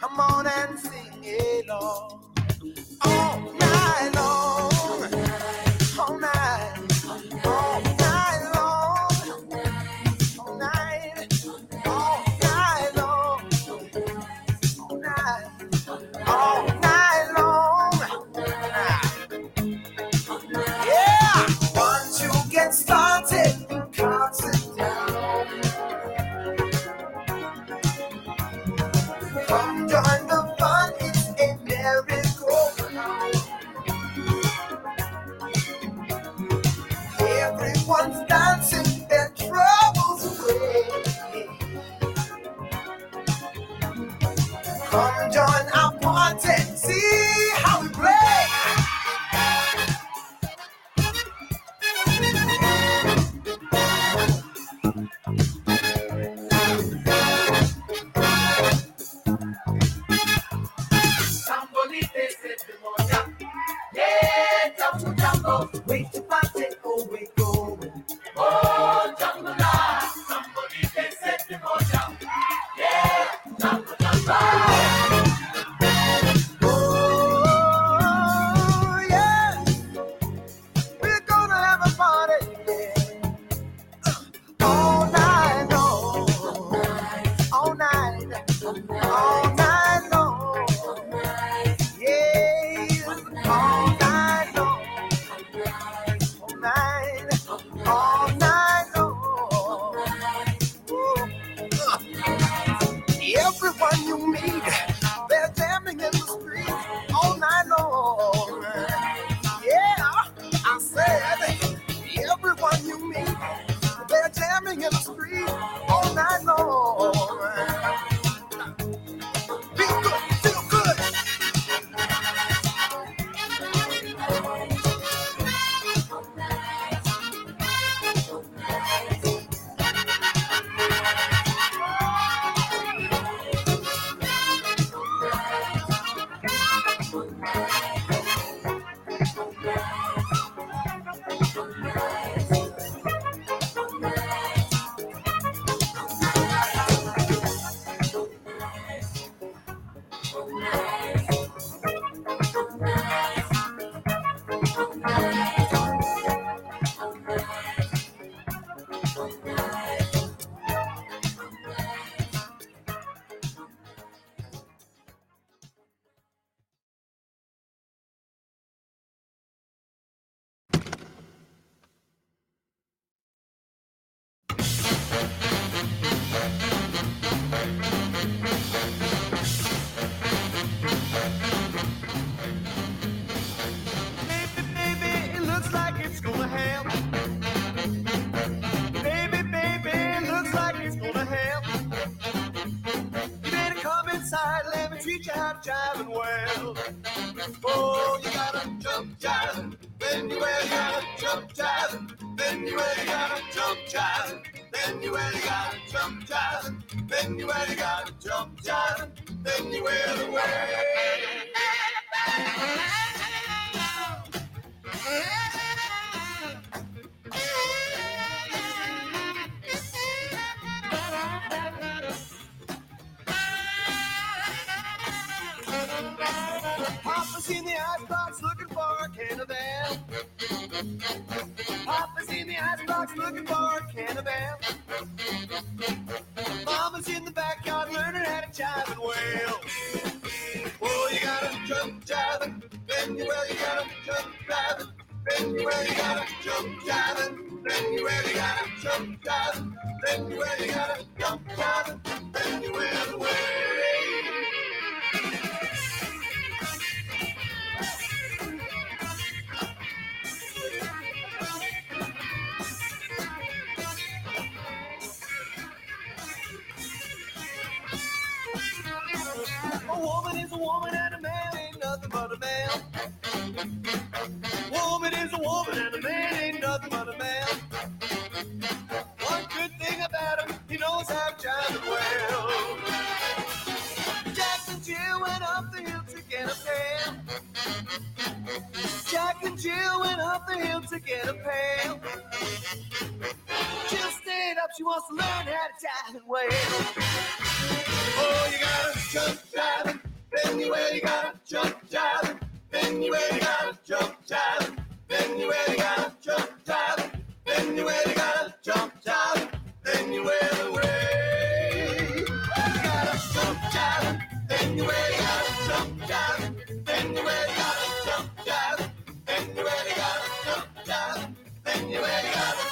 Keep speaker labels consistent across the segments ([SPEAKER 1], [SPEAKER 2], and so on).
[SPEAKER 1] Come on and sing along all night long.
[SPEAKER 2] Starts looking for a can of ale. Mama's in the backyard learning how to jive and wail. Oh, you gotta jump jiving, then you well, you gotta jump jiving, then you well, you gotta jump jiving, then you well, you gotta jump jiving, then you well, you gotta jump jiving, then you well, well. Nothing but a man. Woman is a woman and a man ain't nothing but a man. One good thing about him, he knows how to jive well. Jack and Jill went up the hill to get a pail. Jack and Jill went up the hill to get a pail. Jill stayed up, she wants to learn how to jive well. Oh, you gotta jump jiving, then you you gotta jump jiving, then you you gotta jump jiving, then you you gotta jump jiving, then you you gotta jump jiving, then you the way. Gotta jump jiving, then you you gotta jump jiving, then you you gotta jump jiving, then you where you gotta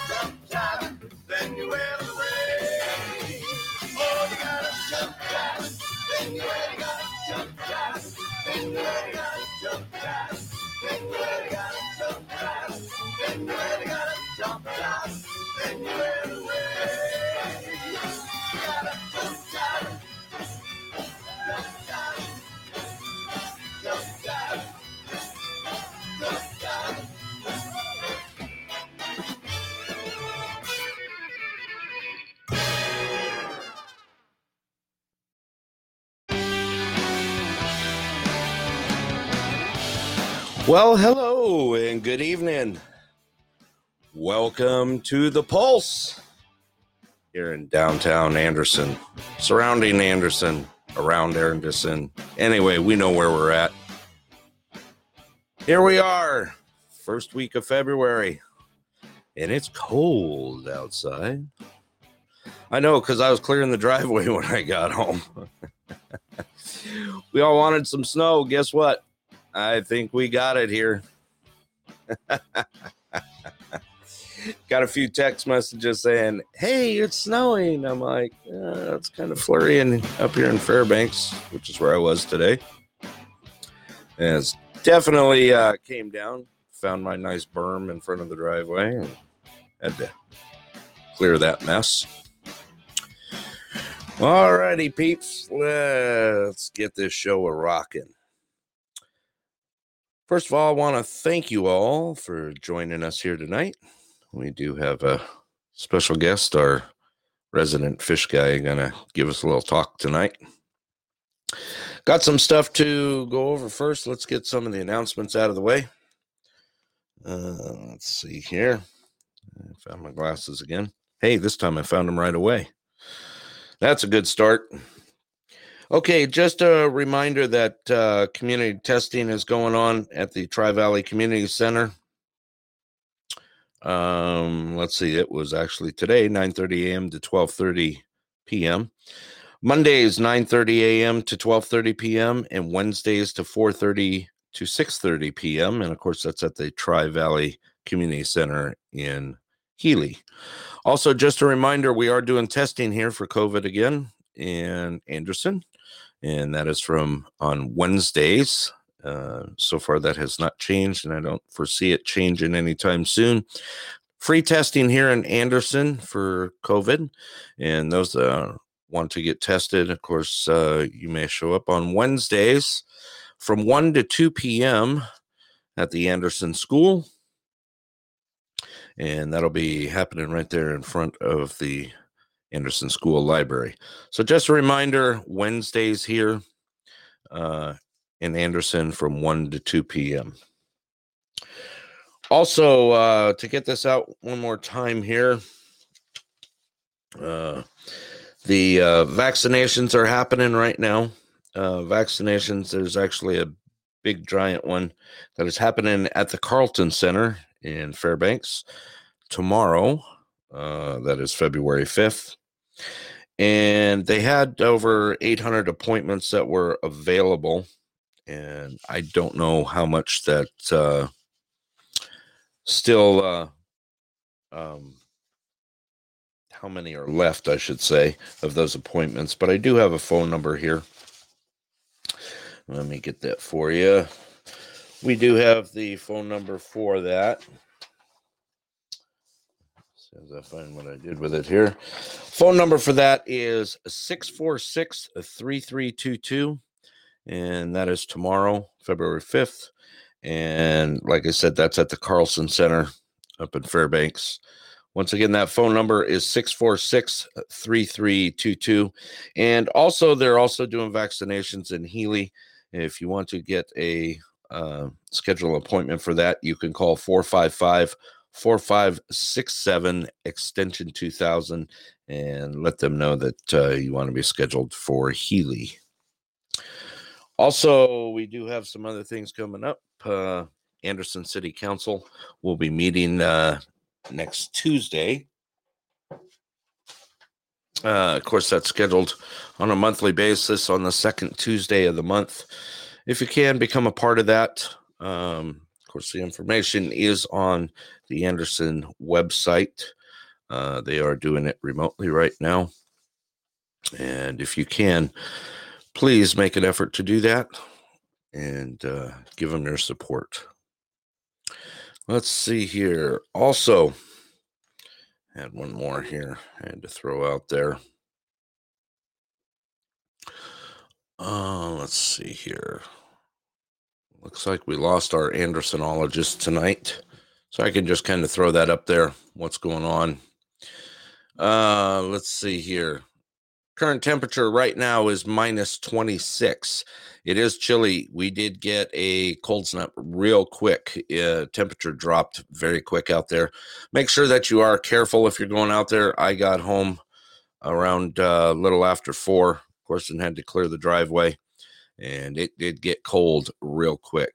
[SPEAKER 2] jump jiving, then you the way. Oh, you gotta jump jiving, then you you gotta then you where you
[SPEAKER 3] Well, hello and good evening. Welcome to the Pulse here in downtown Anderson, surrounding Anderson, around Anderson. Anyway, we know where we're at. Here we are, first week of February, and it's cold outside. I know because I was clearing the driveway when I got home. we all wanted some snow. Guess what? I think we got it here. got a few text messages saying, "Hey, it's snowing." I'm like, uh, "It's kind of flurrying up here in Fairbanks, which is where I was today." And it's definitely uh, came down. Found my nice berm in front of the driveway and had to clear that mess. Alrighty, peeps, let's get this show a rocking. First of all, I want to thank you all for joining us here tonight. We do have a special guest, our resident fish guy, going to give us a little talk tonight. Got some stuff to go over first. Let's get some of the announcements out of the way. Uh, let's see here. I found my glasses again. Hey, this time I found them right away. That's a good start. Okay, just a reminder that uh, community testing is going on at the Tri Valley Community Center. Um, let's see, it was actually today, 9:30 a.m. to 12:30 p.m. Mondays 9:30 a.m. to 12:30 p.m. and Wednesdays to 4:30 to 6:30 p.m. And of course, that's at the Tri Valley Community Center in Healy. Also, just a reminder, we are doing testing here for COVID again in Anderson and that is from on Wednesdays. Uh, so far, that has not changed, and I don't foresee it changing anytime soon. Free testing here in Anderson for COVID, and those that uh, want to get tested, of course, uh, you may show up on Wednesdays from 1 to 2 p.m. at the Anderson School. And that'll be happening right there in front of the Anderson School Library. So just a reminder, Wednesdays here uh, in Anderson from 1 to 2 p.m. Also, uh, to get this out one more time here, uh, the uh, vaccinations are happening right now. Uh, vaccinations, there's actually a big giant one that is happening at the Carlson Center in Fairbanks tomorrow. Uh, that is February 5th. And they had over 800 appointments that were available. And I don't know how much that uh, still, uh, um, how many are left, I should say, of those appointments. But I do have a phone number here. Let me get that for you. We do have the phone number for that as I find what I did with it here. Phone number for that is 646 3322. and that is tomorrow, February 5th. And like I said, that's at the Carlson Center up in Fairbanks. Once again, that phone number is 646 3322. And also, they're also doing vaccinations in Healy. If you want to get a uh, schedule appointment for that, you can call 455 4567 extension 2000 and let them know that uh, you want to be scheduled for Healy. Also, we do have some other things coming up. Uh, Anderson City Council will be meeting uh, next Tuesday. Uh, of course, that's scheduled on a monthly basis on the second Tuesday of the month. If you can become a part of that, um, course, the information is on the Anderson website. Uh, they are doing it remotely right now. And if you can, please make an effort to do that and uh, give them their support. Let's see here. Also, had one more here I had to throw out there. Uh, let's see here. Looks like we lost our Andersonologist tonight. So I can just kind of throw that up there. What's going on? Uh, let's see here. Current temperature right now is minus 26. It is chilly. We did get a cold snap real quick. Uh, temperature dropped very quick out there. Make sure that you are careful if you're going out there. I got home around a uh, little after four, of course, and had to clear the driveway, and it did get cold real quick.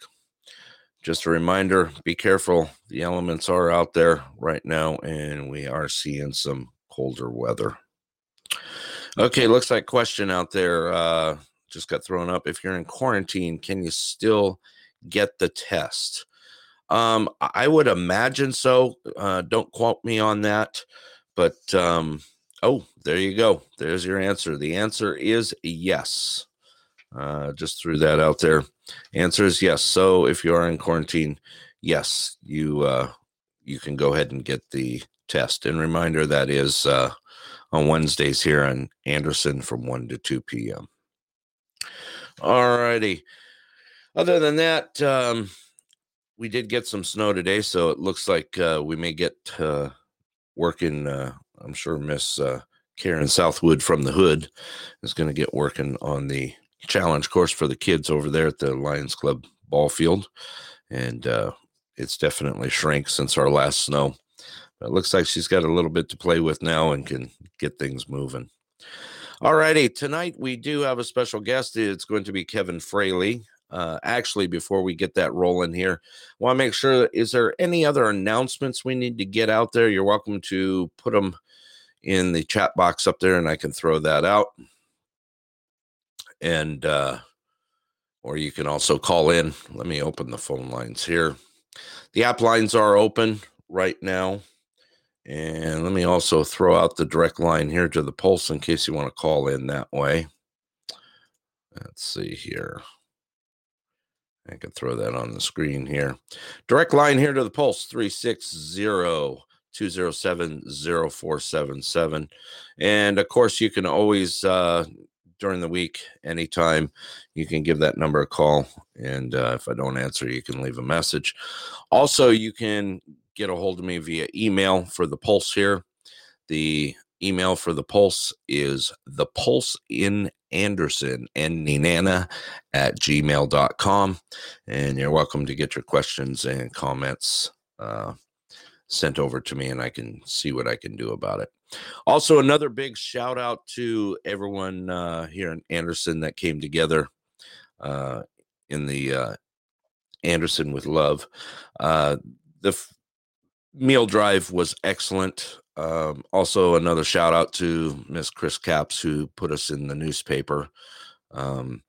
[SPEAKER 3] Just a reminder be careful. The elements are out there right now, and we are seeing some colder weather. Okay, looks like question out there. Uh, just got thrown up. If you're in quarantine, can you still get the test? Um, I would imagine so. Uh, don't quote me on that, but um, oh, there you go. There's your answer. The answer is yes. Uh, just threw that out there. Answer is yes. So if you are in quarantine, yes, you uh, you can go ahead and get the test. And reminder that is uh, on Wednesdays here on Anderson from 1 to 2 p.m. All righty. Other than that, um, we did get some snow today, so it looks like uh, we may get uh, working. Uh, I'm sure Miss uh, Karen Southwood from the Hood is going to get working on the challenge course for the kids over there at the Lions Club ball field, and uh, it's definitely shrank since our last snow. But it looks like she's got a little bit to play with now and can get things moving. All righty. Tonight we do have a special guest. It's going to be Kevin Fraley. Uh, actually, before we get that rolling here, I want to make sure is there any other announcements we need to get out there? You're welcome to put them in the chat box up there and I can throw that out. And, uh, or you can also call in. Let me open the phone lines here. The app lines are open right now. And let me also throw out the direct line here to the Pulse in case you want to call in that way. Let's see here. I can throw that on the screen here. Direct line here to the Pulse 360 207 0477. And of course, you can always, uh, during the week, anytime, you can give that number a call. And uh, if I don't answer, you can leave a message. Also, you can get a hold of me via email for the Pulse here. The email for the Pulse is the Pulse in Anderson and Nenana at gmail.com. And you're welcome to get your questions and comments uh, sent over to me, and I can see what I can do about it. Also, another big shout out to everyone uh, here in Anderson that came together uh, in the uh, Anderson with Love. Uh, the meal drive was excellent. Um, also, another shout out to Miss Chris Caps who put us in the newspaper. Um,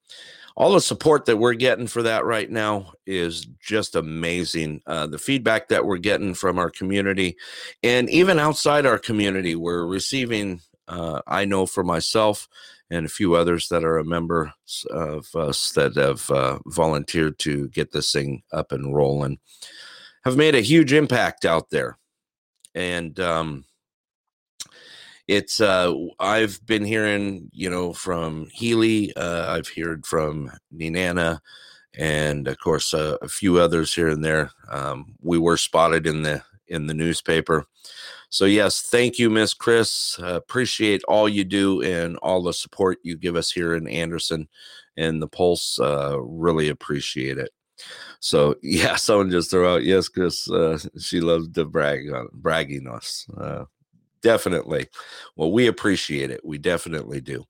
[SPEAKER 3] all the support that we're getting for that right now is just amazing. Uh, the feedback that we're getting from our community and even outside our community, we're receiving, uh, I know for myself and a few others that are a member of us that have uh, volunteered to get this thing up and rolling have made a huge impact out there. And um, it's uh, I've been hearing, you know, from Healy. Uh, I've heard from Nenana, and of course uh, a few others here and there. Um, we were spotted in the in the newspaper. So yes, thank you, Miss Chris. Uh, appreciate all you do and all the support you give us here in Anderson and the Pulse. Uh, really appreciate it. So yeah, someone just threw out yes, Chris. Uh, she loves to brag on bragging us. Definitely. Well, we appreciate it. We definitely do.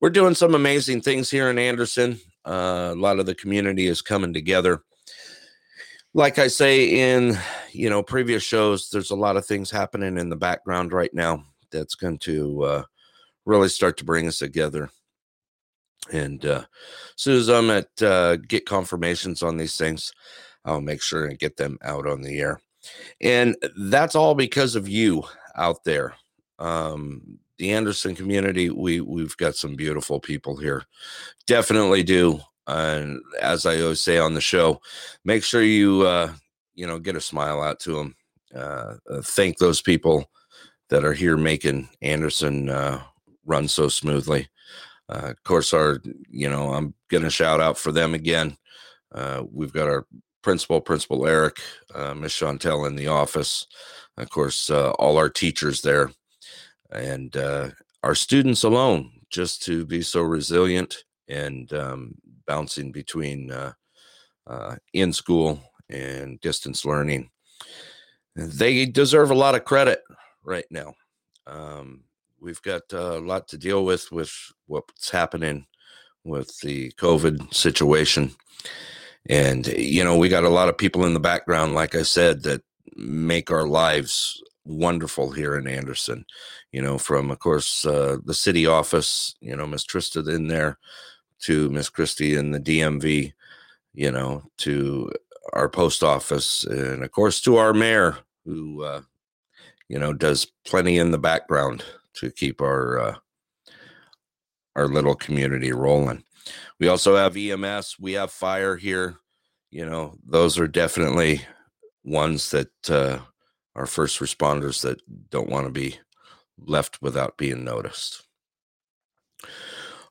[SPEAKER 3] We're doing some amazing things here in Anderson. Uh, a lot of the community is coming together. Like I say in you know previous shows, there's a lot of things happening in the background right now that's going to uh, really start to bring us together. And uh, as soon as I'm at uh, get confirmations on these things, I'll make sure and get them out on the air. And that's all because of you out there. Um, the Anderson community, we we've got some beautiful people here. Definitely do. And as I always say on the show, make sure you uh, you know get a smile out to them. Uh, uh, thank those people that are here making Anderson uh, run so smoothly. Uh, of course, our you know I'm gonna shout out for them again. Uh, we've got our principal, Principal Eric, uh, Miss Chantel in the office. Of course, uh, all our teachers there, and uh, our students alone, just to be so resilient and um, bouncing between uh, uh, in school and distance learning. They deserve a lot of credit right now. Um, we've got uh, a lot to deal with with what's happening with the COVID situation. And, you know, we got a lot of people in the background, like I said, that make our lives wonderful here in Anderson. You know, from, of course, uh, the city office, you know, Miss Trista in there to Miss Christie in the DMV, you know, to our post office, and of course to our mayor, who, uh, you know, does plenty in the background to keep our uh, our little community rolling. We also have EMS. We have fire here. You know, those are definitely ones that uh, are first responders that don't want to be left without being noticed.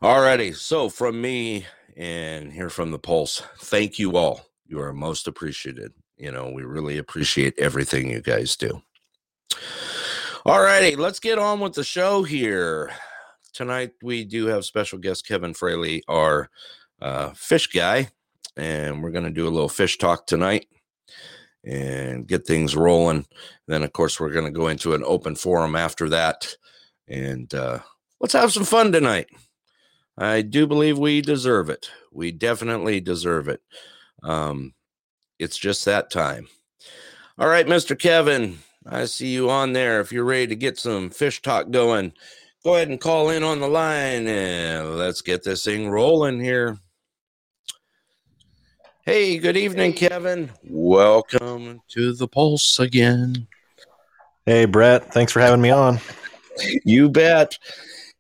[SPEAKER 3] Alrighty, so from me and here from the Pulse, thank you all. You are most appreciated. You know, we really appreciate everything you guys do. Alrighty, let's get on with the show here. Tonight we do have special guest Kevin Fraley, our uh, fish guy, and we're going to do a little fish talk tonight and get things rolling. Then, of course, we're going to go into an open forum after that, and uh, let's have some fun tonight. I do believe we deserve it. We definitely deserve it. Um, it's just that time. All right, Mr. Kevin, I see you on there. If you're ready to get some fish talk going, go ahead and call in on the line and let's get this thing rolling here. Hey, good evening, Kevin. Welcome to the Pulse again.
[SPEAKER 4] Hey, Brett. Thanks for having me on.
[SPEAKER 3] You bet.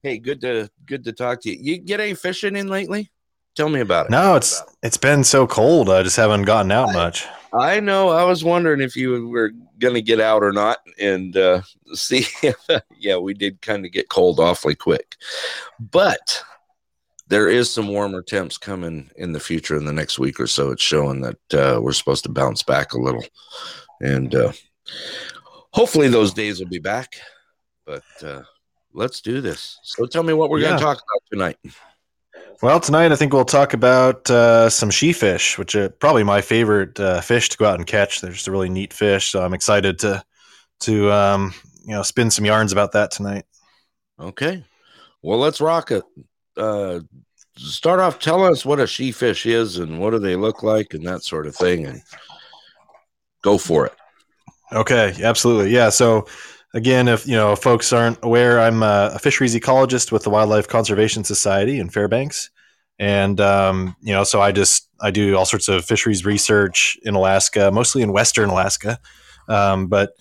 [SPEAKER 3] Hey, good to good to talk to you. You get any fishing in lately? Tell me about it.
[SPEAKER 4] No, it's it's been so cold. I just haven't gotten out much.
[SPEAKER 3] I know. I was wondering if you were going to get out or not, and uh, see. yeah, we did kind of get cold awfully quick, but there is some warmer temps coming in the future in the next week or so. It's showing that uh, we're supposed to bounce back a little, and uh, hopefully those days will be back. But uh, let's do this. So tell me what we're yeah. going to talk about tonight.
[SPEAKER 4] Well, tonight I think we'll talk about uh, some sheefish, which are probably my favorite uh, fish to go out and catch. They're just a really neat fish, so I'm excited to to um, you know spin some yarns about that tonight.
[SPEAKER 3] Okay, well let's rock it. Uh, start off, tell us what a she fish is and what do they look like and that sort of thing, and go for it.
[SPEAKER 4] Okay, absolutely, yeah. So again, if you know folks aren't aware, I'm a, fisheries ecologist with the Wildlife Conservation Society in Fairbanks, and um, you know, so I just I do all sorts of fisheries research in Alaska, mostly in Western Alaska, um, but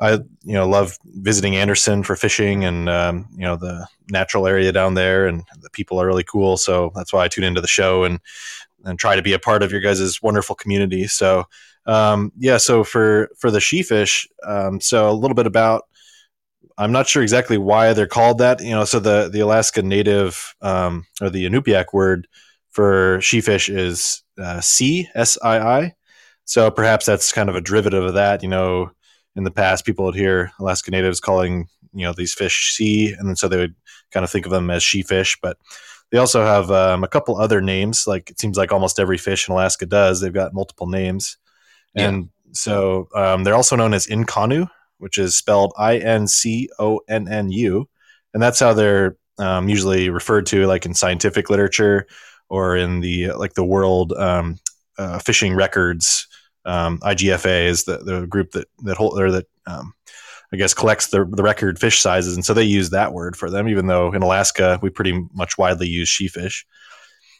[SPEAKER 4] I you know love visiting Anderson for fishing and um, you know the natural area down there, and the people are really cool. So that's why I tune into the show and and try to be a part of your guys' wonderful community. So um, yeah, so for for the sheefish, um, so a little bit about I'm not sure exactly why they're called that. You know, so the the Alaska Native um, or the Inupiaq word for sheefish is uh, C S I I. So perhaps that's kind of a derivative of that. You know, in the past, people would hear Alaska Natives calling you know these fish sea, and then so they would kind of think of them as she fish. But they also have um, a couple other names. Like it seems like almost every fish in Alaska does. They've got multiple names, and so um, they're also known as inconnu, which is spelled I N C O N N U, and that's how they're um, usually referred to, like in scientific literature or in the like the World um, uh, Fishing Records. Um, IGFA is the, the group that that hold or that um, I guess collects the the record fish sizes, and so they use that word for them. Even though in Alaska we pretty much widely use sheefish,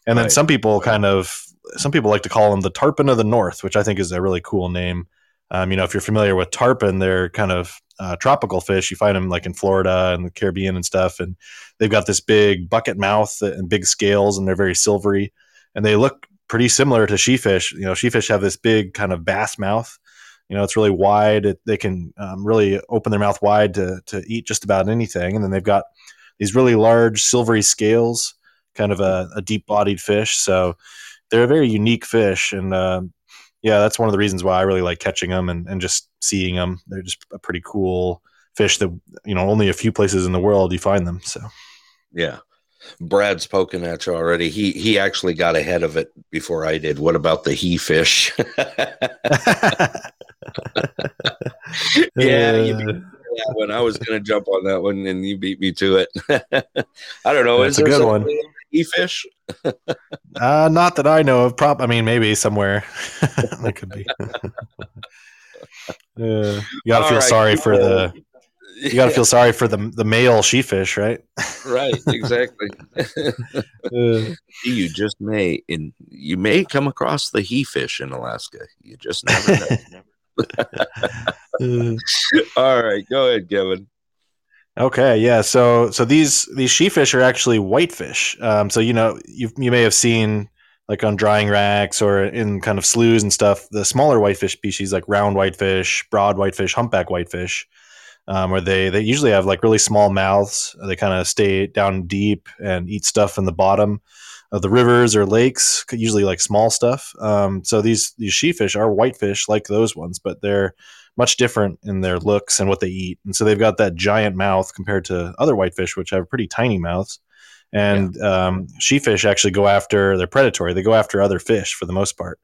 [SPEAKER 4] and then right. some people kind of some people like to call them the tarpon of the north, which I think is a really cool name. Um, you know, if you're familiar with tarpon, they're kind of uh, tropical fish. You find them like in Florida and the Caribbean and stuff, and they've got this big bucket mouth and big scales, and they're very silvery, and they look pretty similar to sheefish. You know, sheefish have this big kind of bass mouth. You know, it's really wide. It, they can um, really open their mouth wide to to eat just about anything, and then they've got these really large silvery scales, kind of a, a deep bodied fish. So they're a very unique fish, and uh, yeah, that's one of the reasons why I really like catching them and, and just seeing them. They're just a pretty cool fish that you know only a few places in the world you find them. So
[SPEAKER 3] yeah, Brad's poking at you already. He he actually got ahead of it before I did. What about the he fish? yeah, you beat me that one. I was going to jump on that one, and you beat me to it. I don't know.
[SPEAKER 4] It's a good one.
[SPEAKER 3] He fish?
[SPEAKER 4] uh, not that I know of. Prop. I mean, maybe somewhere that could be. uh, you got to feel right, sorry for the. You got to feel sorry for the the male she fish, right?
[SPEAKER 3] right. Exactly. uh, you just may, and you may come across the he fish in Alaska. You just never know. All right, go ahead, Kevin.
[SPEAKER 4] Okay, yeah. So so these these she fish are actually whitefish. Um, so you know you you may have seen like on drying racks or in kind of sloughs and stuff the smaller whitefish species like round whitefish, broad whitefish, humpback whitefish, um, where they they usually have like really small mouths. They kind of stay down deep and eat stuff in the bottom of the rivers or lakes, usually like small stuff. Um, so these these sheefish are whitefish like those ones, but they're much different in their looks and what they eat. And so they've got that giant mouth compared to other whitefish, which have pretty tiny mouths. And yeah. um, actually go after they're predatory. They go after other fish for the most part.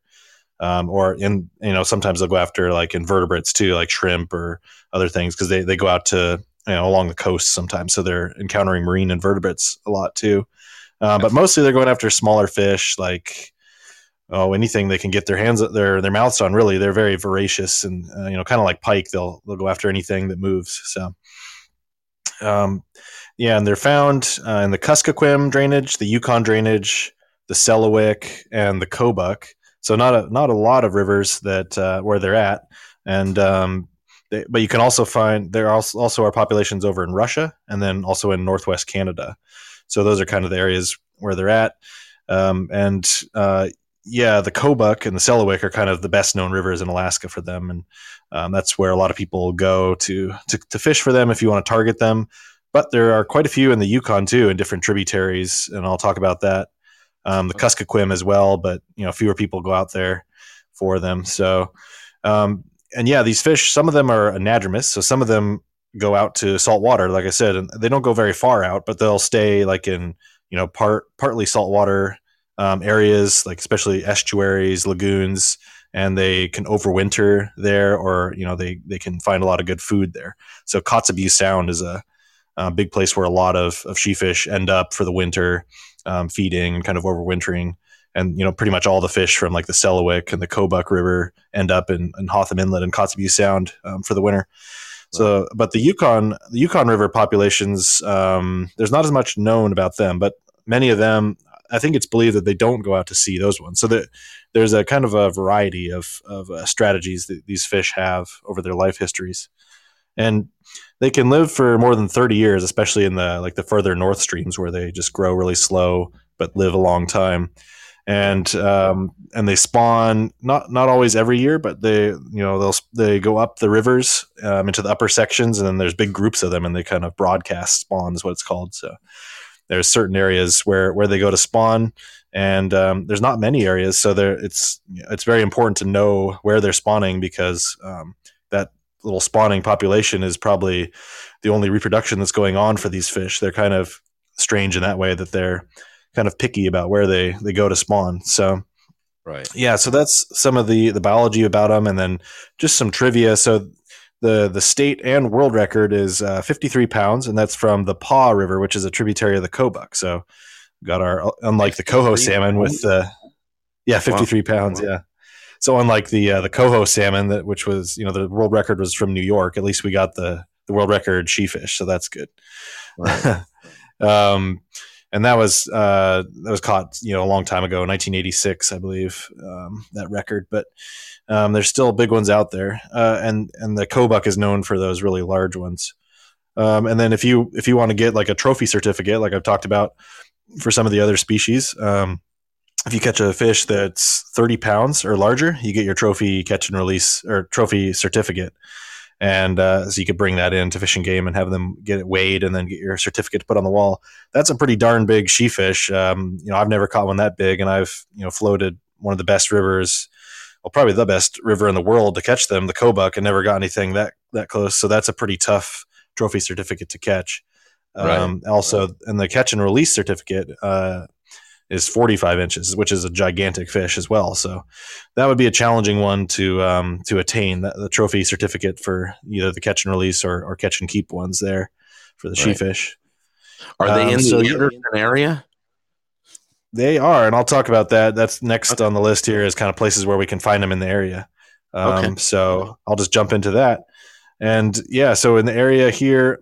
[SPEAKER 4] Um, or in you know sometimes they'll go after like invertebrates too, like shrimp or other things because they they go out to you know along the coast sometimes, so they're encountering marine invertebrates a lot too. Uh, but mostly they're going after smaller fish like oh anything they can get their hands their their mouths on really. They're very voracious and uh, you know kind of like pike they'll they'll go after anything that moves so. Um yeah and they're found uh, in the kuskokwim drainage the yukon drainage the selawik and the kobuk so not a not a lot of rivers that uh, where they're at and um they, but you can also find there also, also are populations over in russia and then also in northwest canada so those are kind of the areas where they're at um, and uh, yeah, the Kobuk and the Selawik are kind of the best known rivers in Alaska for them, and um, that's where a lot of people go to, to, to fish for them if you want to target them. But there are quite a few in the Yukon too, in different tributaries, and I'll talk about that. Um, the Kuskokwim as well, but you know fewer people go out there for them. So, um, and yeah, these fish, some of them are anadromous, so some of them go out to salt water, like I said, and they don't go very far out, but they'll stay like in you know part partly saltwater um, areas, like especially estuaries, lagoons, and they can overwinter there, or you know they they can find a lot of good food there. So Kotzebue Sound is a, a big place where a lot of, of she fish end up for the winter, um, feeding and kind of overwintering. And you know, pretty much all the fish from like the Selawik and the Kobuk River end up in, in Hotham Inlet and Kotzebue Sound um, for the winter. So, but the Yukon, the Yukon River populations, um, there's not as much known about them, but many of them I think it's believed that they don't go out to sea those ones. So that there's a kind of a variety of of uh, strategies that these fish have over their life histories, and they can live for more than 30 years, especially in the like the further north streams where they just grow really slow but live a long time. and um, and they spawn not not always every year, but they you know they'll they go up the rivers um, into the upper sections, and then there's big groups of them, and they kind of broadcast spawn is what it's called. So there's certain areas where where they go to spawn, and um, there's not many areas, so there it's it's very important to know where they're spawning because um, that little spawning population is probably the only reproduction that's going on for these fish. They're kind of strange in that way that they're kind of picky about where they they go to spawn. So
[SPEAKER 3] Right.
[SPEAKER 4] yeah, so that's some of the the biology about them, and then just some trivia. So the the state and world record is uh, 53 pounds, and that's from the Pah River, which is a tributary of the Kobuk. So got our unlike the coho salmon with the yeah 53 pounds yeah. So unlike the uh, the coho salmon that which was you know the world record was from New York, at least we got the the world record she fish, so that's good. um, and that was uh, that was caught you know a long time ago, 1986, I believe um, that record. But um, there's still big ones out there, uh, and and the Kobuk is known for those really large ones. Um, and then if you if you want to get like a trophy certificate, like I've talked about for some of the other species, um, if you catch a fish that's 30 pounds or larger, you get your trophy catch and release or trophy certificate. And uh, so you could bring that in to Fish and Game and have them get it weighed and then get your certificate put on the wall. That's a pretty darn big she fish. Um, you know, I've never caught one that big, and I've you know floated one of the best rivers, well, probably the best river in the world to catch them, the Kobuk, and never got anything that that close. So that's a pretty tough trophy certificate to catch. Um, Also, and the catch and release certificate uh, is 45 inches, which is a gigantic fish as well. So that would be a challenging one to um, to attain the, the trophy certificate for either the catch and release or, or catch and keep ones there for the she
[SPEAKER 3] Right.
[SPEAKER 4] fish.
[SPEAKER 3] Are they
[SPEAKER 4] Um,
[SPEAKER 3] in
[SPEAKER 4] so
[SPEAKER 3] the. Anderson area?
[SPEAKER 4] They are, and I'll talk about that. That's next on the list here is kind of places where we can find them in the area. Um,
[SPEAKER 3] Okay.
[SPEAKER 4] So I'll just jump into that. And yeah, so in the area here,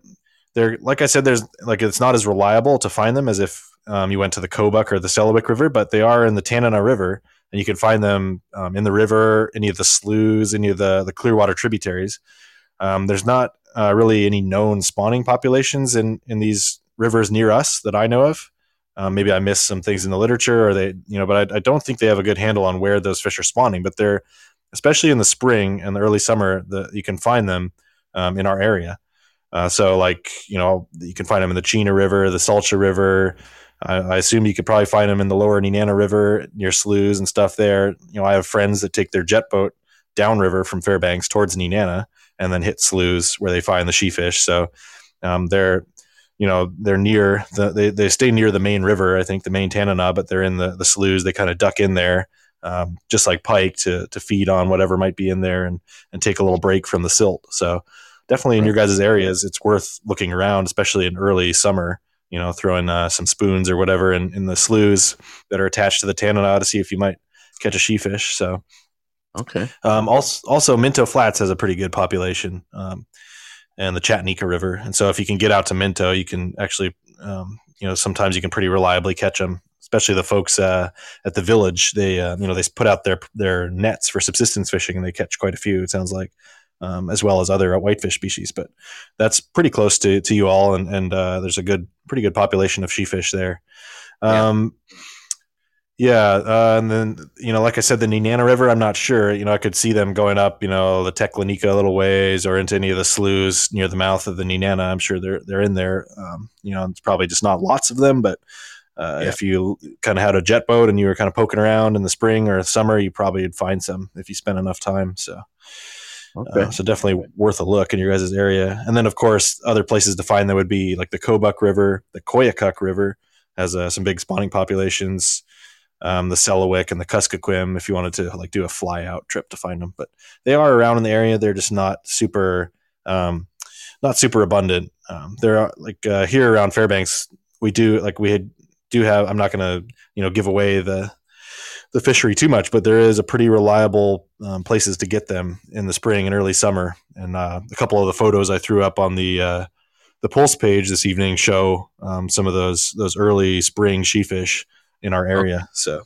[SPEAKER 4] there, like I said, there's like it's not as reliable to find them as if um, you went to the Kobuk or the Selawik River, but they are in the Tanana River, and you can find them um, in the river, any of the sloughs, any of the the Clearwater tributaries. Um, there's not uh, really any known spawning populations in in these rivers near us that I know of. Um, maybe I missed some things in the literature, or they, you know, but I, I don't think they have a good handle on where those fish are spawning. But they're, especially in the spring and the early summer, the you can find them um, in our area. Uh, so, like, you know, you can find them in the Chena River, the Salcha River. I, I assume you could probably find them in the lower Nenana River near sloughs and stuff there. You know, I have friends that take their jet boat downriver from Fairbanks towards Nenana and then hit sloughs where they find the she fish. So um, they're you know they're near the they, they stay near the main river i think the main tanana but they're in the the sloughs they kind of duck in there um, just like pike to to feed on whatever might be in there and and take a little break from the silt so definitely in your guys' areas it's worth looking around especially in early summer you know throwing uh, some spoons or whatever in, in the sloughs that are attached to the tanana to see if you might catch a she fish so
[SPEAKER 3] Okay.
[SPEAKER 4] um, also, also Minto Flats has a pretty good population, um, and the Chatanika River. And so, if you can get out to Minto, you can actually, um, you know, sometimes you can pretty reliably catch them. Especially the folks uh, at the village, they uh, you know they put out their their nets for subsistence fishing, and they catch quite a few. It sounds like, um, as well as other whitefish species. But that's pretty close to to you all, and and uh, there's a good, pretty good population of sheefish there.
[SPEAKER 3] Yeah.
[SPEAKER 4] Um, yeah, uh, and then you know, like I said, the Nenana River. I'm not sure. You know, I could see them going up, you know, the Teklanika a little ways, or into any of the sloughs near the mouth of the Nenana. I'm sure they're they're in there. Um, you know, it's probably just not lots of them, but uh,
[SPEAKER 3] Yeah.
[SPEAKER 4] if you kind of had a jet boat and you were kind of poking around in the spring or summer, you probably would find some if you spent enough time. So,
[SPEAKER 3] Okay.
[SPEAKER 4] uh, so definitely worth a look in your guys' area. And then, of course, other places to find them would be like the Kobuk River, the Koyukuk River has uh, some big spawning populations. Um, the Selawik and the Kuskokwim, if you wanted to like do a fly out trip to find them, but they are around in the area. They're just not super, um, not super abundant. Um, there are like uh, here around Fairbanks, we do like we had, do have. I'm not to you know give away the the fishery too much, but there is a pretty reliable um, places to get them in the spring and early summer. And uh, a couple of the photos I threw up on the uh, the Pulse page this evening show um, some of those those early spring sheefish in our area. So.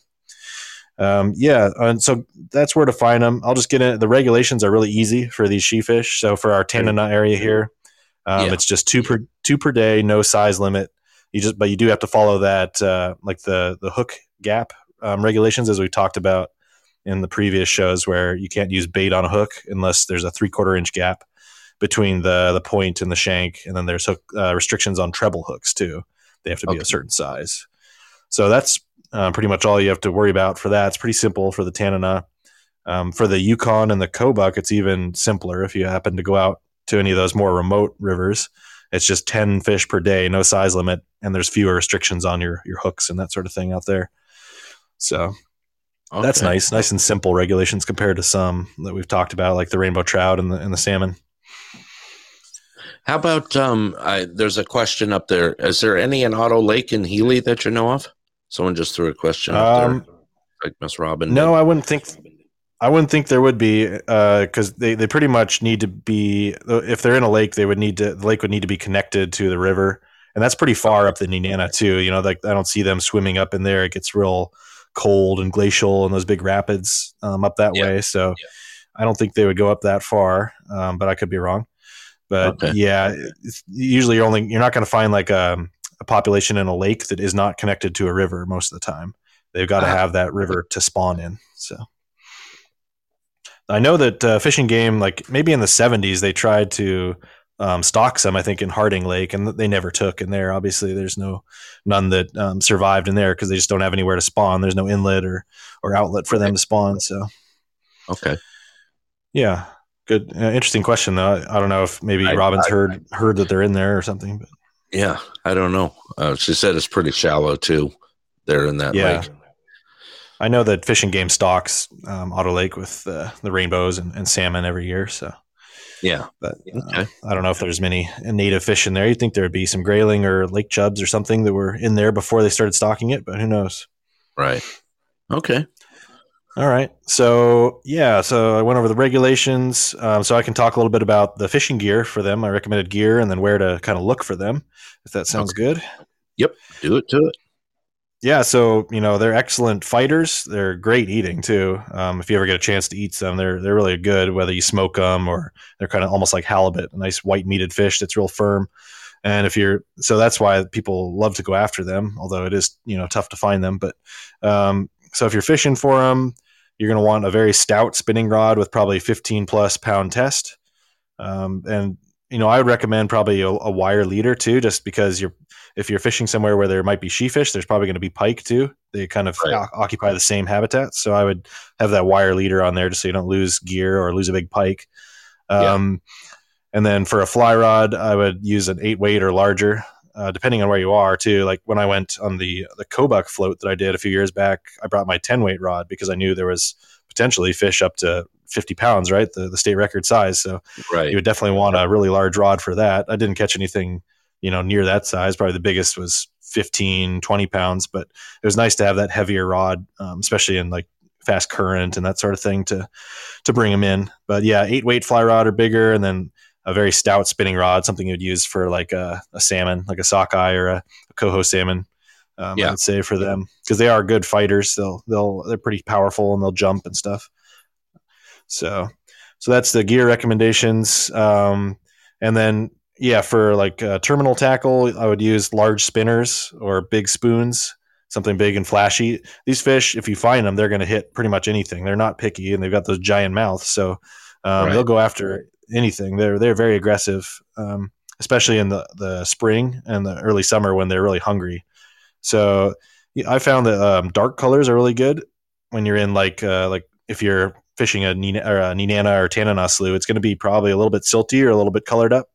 [SPEAKER 4] Um, yeah, and so that's where to find them. I'll just get in. The regulations are really easy for these sheefish. So for our Tanana area here, um,
[SPEAKER 3] Yeah.
[SPEAKER 4] it's just two per two per day, no size limit. You just, but you do have to follow that, uh, like the the hook gap um, regulations, as we talked about in the previous shows, where you can't use bait on a hook unless there's a three quarter inch gap between the the point and the shank, and then there's hook uh, restrictions on treble hooks too. They have to be
[SPEAKER 3] Okay.
[SPEAKER 4] a certain size. So that's uh, pretty much all you have to worry about for that. It's pretty simple for the Tanana. Um, for the Yukon and the Kobuk, it's even simpler if you happen to go out to any of those more remote rivers. It's just 10 fish per day, no size limit, and there's fewer restrictions on your, your hooks and that sort of thing out there. So that's nice, nice and simple regulations compared to some that we've talked about, like the rainbow trout and the, and the salmon.
[SPEAKER 3] How about um? I, there's a question up there. Is there any in Otto Lake in Healy that you know of? Someone just threw a question up
[SPEAKER 4] Um,
[SPEAKER 3] there, like Miss Robin.
[SPEAKER 4] No,
[SPEAKER 3] did.
[SPEAKER 4] I wouldn't think I wouldn't think there would be because they, they pretty much need to be if they're in a lake they would need to the lake would need to be connected to the river and that's pretty far up the Nenana too. You know, like I don't see them swimming up in there. It gets real cold and glacial and those big rapids um, up that
[SPEAKER 3] Yeah.
[SPEAKER 4] way. So I don't think they would go up that far, um, but I could be wrong. But
[SPEAKER 3] Okay.
[SPEAKER 4] yeah, usually you're only you're not going to find like a, a population in a lake that is not connected to a river most of the time. They've got to
[SPEAKER 3] Ah.
[SPEAKER 4] have that river to spawn in. So I know that uh, Fish and Game, like maybe in the 70s, they tried to um, stock some, I think, in Harding Lake, and they never took in there. Obviously, there's no none that um, survived in there because they just don't have anywhere to spawn. There's no inlet or or outlet for them to spawn. So
[SPEAKER 3] Okay.
[SPEAKER 4] yeah, good, uh, interesting question though. I, I don't know if maybe
[SPEAKER 3] I-
[SPEAKER 4] Robin's
[SPEAKER 3] I-
[SPEAKER 4] heard heard that they're in there or something. But
[SPEAKER 3] Yeah, I don't know. Uh, she said it's pretty shallow too. There in that
[SPEAKER 4] yeah,
[SPEAKER 3] lake.
[SPEAKER 4] I know that Fish and Game stocks um, Otto Lake with uh, the rainbows and, and salmon every year. So
[SPEAKER 3] Yeah.
[SPEAKER 4] but uh, I don't know if there's many native fish in there. You'd think there would be some grayling or lake chubs or something that were in there before they started stocking it, but who knows?
[SPEAKER 3] Right. Okay.
[SPEAKER 4] All right. So, yeah, so I went over the regulations. Um, so I can talk a little bit about the fishing gear for them, my recommended gear, and then where to kind of look for them, if that sounds good. Yep.
[SPEAKER 3] Do it to it.
[SPEAKER 4] Yeah, so you know they're excellent fighters. They're great eating too. Um, if you ever get a chance to eat them, they're they're really good. Whether you smoke them or they're kind of almost like halibut, a nice white meated fish that's real firm. And if you're so that's why people love to go after them. Although it is you know tough to find them. But um, so if you're fishing for them, you're going to want a very stout spinning rod with probably 15 plus pound test. Um, and you know I would recommend probably a, a wire leader too, just because you're if you're fishing somewhere where there might be sheefish, there's probably going to be pike too. They kind of
[SPEAKER 3] Right.
[SPEAKER 4] o- occupy the same habitat. So I would have that wire leader on there just so you don't lose gear or lose a big pike.
[SPEAKER 3] Yeah.
[SPEAKER 4] Um, And then for a fly rod, I would use an eight weight or larger, uh, depending on where you are too. Like when I went on the the Kobuk float that I did a few years back, I brought my 10 weight rod because I knew there was potentially fish up to 50 pounds, right? The, the state record size. So
[SPEAKER 3] Right.
[SPEAKER 4] you would definitely want a really large rod for that. I didn't catch anything, you know, near that size. Probably the biggest was 15, 20 pounds, but it was nice to have that heavier rod, um, especially in like fast current and that sort of thing to, to bring them in. But yeah, eight weight fly rod or bigger. And then a very stout spinning rod, something you'd use for like a, a salmon, like a sockeye or a, a coho salmon. Um,
[SPEAKER 3] Yeah.
[SPEAKER 4] I would say for them because they are good fighters. They'll, they'll, they're pretty powerful and they'll jump and stuff. So, so that's the gear recommendations. Um, and then, yeah, for like uh, terminal tackle, I would use large spinners or big spoons, something big and flashy. These fish, if you find them, they're going to hit pretty much anything. They're not picky and they've got those giant mouths. So um,
[SPEAKER 3] Right.
[SPEAKER 4] they'll go after anything. They're, they're very aggressive, um, especially in the, the spring and the early summer when they're really hungry. So yeah, I found that um, dark colors are really good when you're in like, uh, like if you're fishing a, Nina, or a Nenana or Tanana slough, it's going to be probably a little bit silty or a little bit colored up.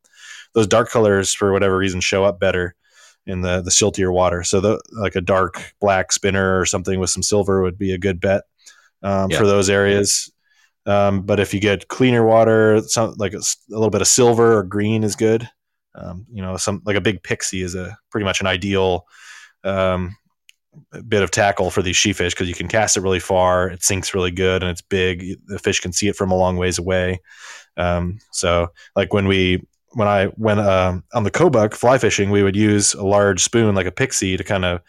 [SPEAKER 4] Those dark colors, for whatever reason, show up better in the the siltier water. So, the, like a dark black spinner or something with some silver would be a good bet um,
[SPEAKER 3] Yeah.
[SPEAKER 4] for those areas. Um, but if you get cleaner water, some like a little bit of silver or green is good. Um, you know, some like a big pixie is a pretty much an ideal um, bit of tackle for these sheefish because you can cast it really far, it sinks really good, and it's big. The fish can see it from a long ways away. Um, so, like when we when I went um, on the Kobuk fly fishing, we would use a large spoon like a pixie to kind of,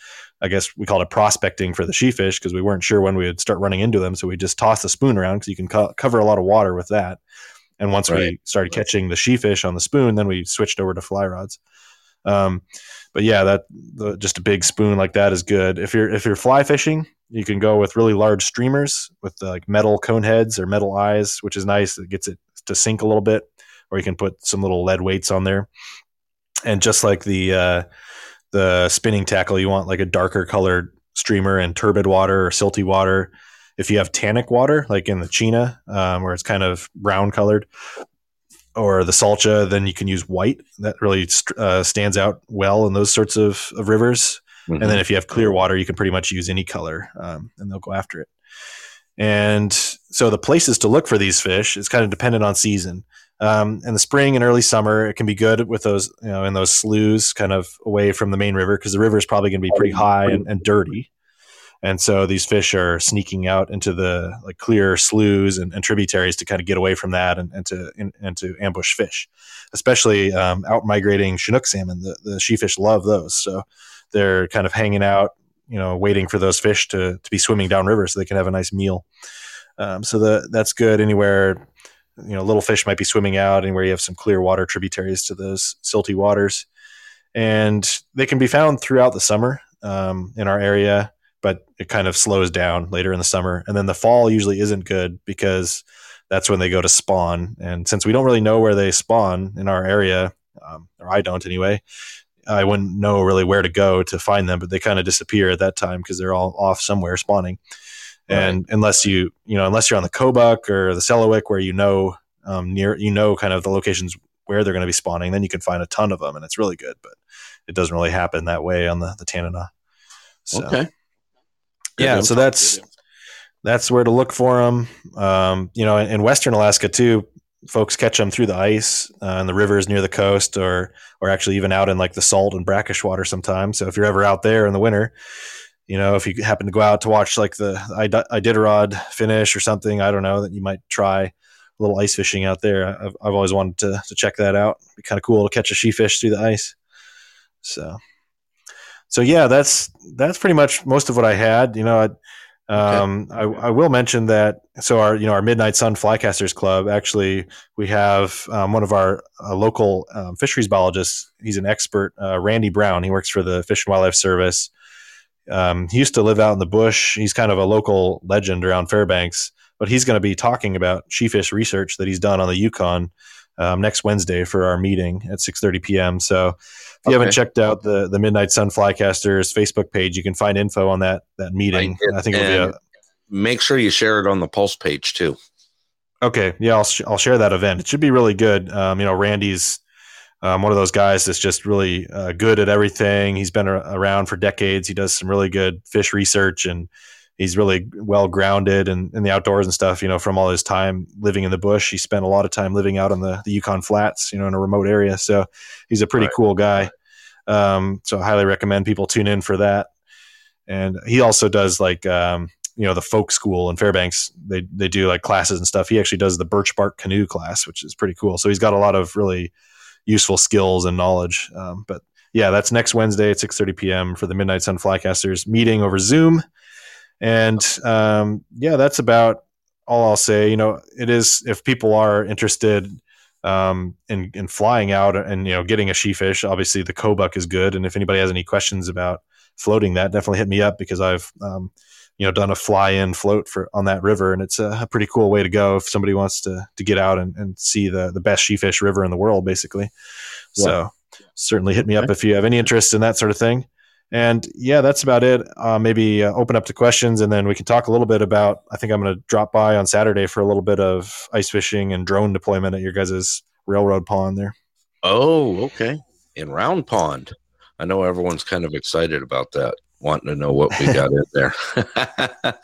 [SPEAKER 4] I guess we called it prospecting for the sheefish because we weren't sure when we would start running into them. So we just toss the spoon around because you can co- cover a lot of water with that. And once we
[SPEAKER 3] Right.
[SPEAKER 4] started catching the sheefish on the spoon, then we switched over to fly rods. Um, but yeah, that the, just a big spoon like that is good. If you're if you're fly fishing, you can go with really large streamers with like metal cone heads or metal eyes, which is nice. It gets it to sink a little bit, or you can put some little lead weights on there. And just like the uh, the spinning tackle, you want like a darker colored streamer and turbid water or silty water. If you have tannic water, like in the Chena, um, where it's kind of brown colored, or the Salcha, then you can use white. That really uh, stands out well in those sorts of, of rivers. Mm-hmm. And then if you have clear water, you can pretty much use any color, um, and they'll go after it. And so the places to look for these fish is kind of dependent on season. Um, in the spring and early summer, it can be good with those, you know, in those sloughs, kind of away from the main river, because the river is probably going to be pretty high and, and dirty and so these fish are sneaking out into the like clear sloughs and, and tributaries to kind of get away from that and, and to in, and to ambush fish, especially um, out migrating Chinook salmon. The the sheefish love those, so they're kind of hanging out, you know, waiting for those fish to to be swimming downriver so they can have a nice meal. Um, so the that's good anywhere. You know, little fish might be swimming out anywhere you have some clear water tributaries to those silty waters, and they can be found throughout the summer um, in our area but it kind of slows down later in the summer. And then the fall usually isn't good because that's when they go to spawn. And since we don't really know where they spawn in our area, um, or I don't anyway, I wouldn't know really where to go to find them, but they kind of disappear at that time because they're all off somewhere spawning. Right. And unless you, you know, unless you're on the Kobuk or the Selawik where you know um, near, you know, kind of the locations where they're going to be spawning, then you can find a ton of them and it's really good. But it doesn't really happen that way on the the Tanana.
[SPEAKER 3] So. Okay
[SPEAKER 4] yeah, so that's that's where to look for them. Um, you know, in, in, Western Alaska too, folks catch them through the ice uh, in the rivers near the coast, or or actually even out in like the salt and brackish water sometimes. So if you're ever out there in the winter, you know, if you happen to go out to watch like the Iditarod finish or something, I don't know that you might try a little ice fishing out there. I've, I've always wanted to, to check that out. It'd be kind of cool to catch a sheefish through the ice. So so yeah, that's that's pretty much most of what I had. You know, I, um, okay. I, I, will mention that. So our you know our Midnight Sun Flycasters Club actually we have um, one of our uh, local um, fisheries biologists. He's an expert, uh, Randy Brown. He works for the Fish and Wildlife Service. Um, he used to live out in the bush. He's kind of a local legend around Fairbanks, but he's going to be talking about sheefish research that he's done on the Yukon um, next Wednesday for our meeting at 6:30 p.m. So if you okay. haven't checked out the the Midnight Sun Flycasters Facebook page, you can find info on that that meeting. I, I think it'll be a
[SPEAKER 3] make sure you share it on the Pulse page too.
[SPEAKER 4] Okay, yeah, I'll sh- I'll share that event. It should be really good. Um, you know, Randy's um, one of those guys that's just really uh, good at everything. He's been a- around for decades. He does some really good fish research and he's really well grounded in, in the outdoors and stuff, you know, from all his time living in the bush. He spent a lot of time living out on the, the Yukon flats, you know, in a remote area. So he's a pretty right. cool guy. Um, so I highly recommend people tune in for that. And he also does like, um, you know, the folk school in Fairbanks, they, they do like classes and stuff. He actually does the birch bark canoe class, which is pretty cool. So he's got a lot of really useful skills and knowledge. Um, but yeah, that's next Wednesday at 6:30 p.m. for the Midnight Sun Flycasters meeting over Zoom. And um, yeah, that's about all I'll say. You know, it is if people are interested um, in in flying out and you know getting a sheefish, obviously the Kobuk is good. And if anybody has any questions about floating that, definitely hit me up because I've um, you know done a fly in float for on that river, and it's a, a, pretty cool way to go if somebody wants to to get out and, and see the the best sheefish river in the world, basically. So certainly hit me up if you have any interest in that sort of thing. And yeah, that's about it. Uh, maybe uh, open up to questions, and then we can talk a little bit about. I think I'm going to drop by on Saturday for a little bit of ice fishing and drone deployment at your guys' railroad pond there.
[SPEAKER 3] Oh, okay. In Round Pond, I know everyone's kind of excited about that, wanting to know what we got in there.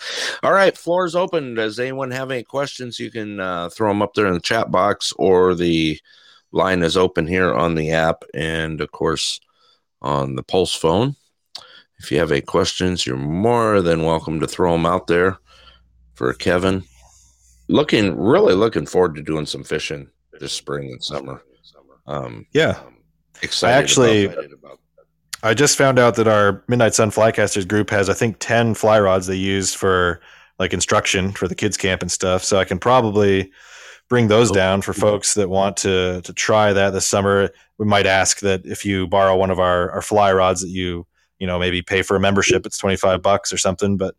[SPEAKER 3] All right, floor is open. Does anyone have any questions? You can uh, throw them up there in the chat box, or the line is open here on the app, and of course on the Pulse phone. If you have any questions, you're more than welcome to throw them out there for Kevin. Looking really looking forward to doing some fishing this spring and summer.
[SPEAKER 4] Um, yeah, excited. I actually, about I just found out that our Midnight Sun Flycasters group has, I think, ten fly rods they use for like instruction for the kids camp and stuff. So I can probably bring those oh, down for folks that want to to try that this summer. We might ask that if you borrow one of our, our fly rods that you you know, maybe pay for a membership. It's 25 bucks or something, but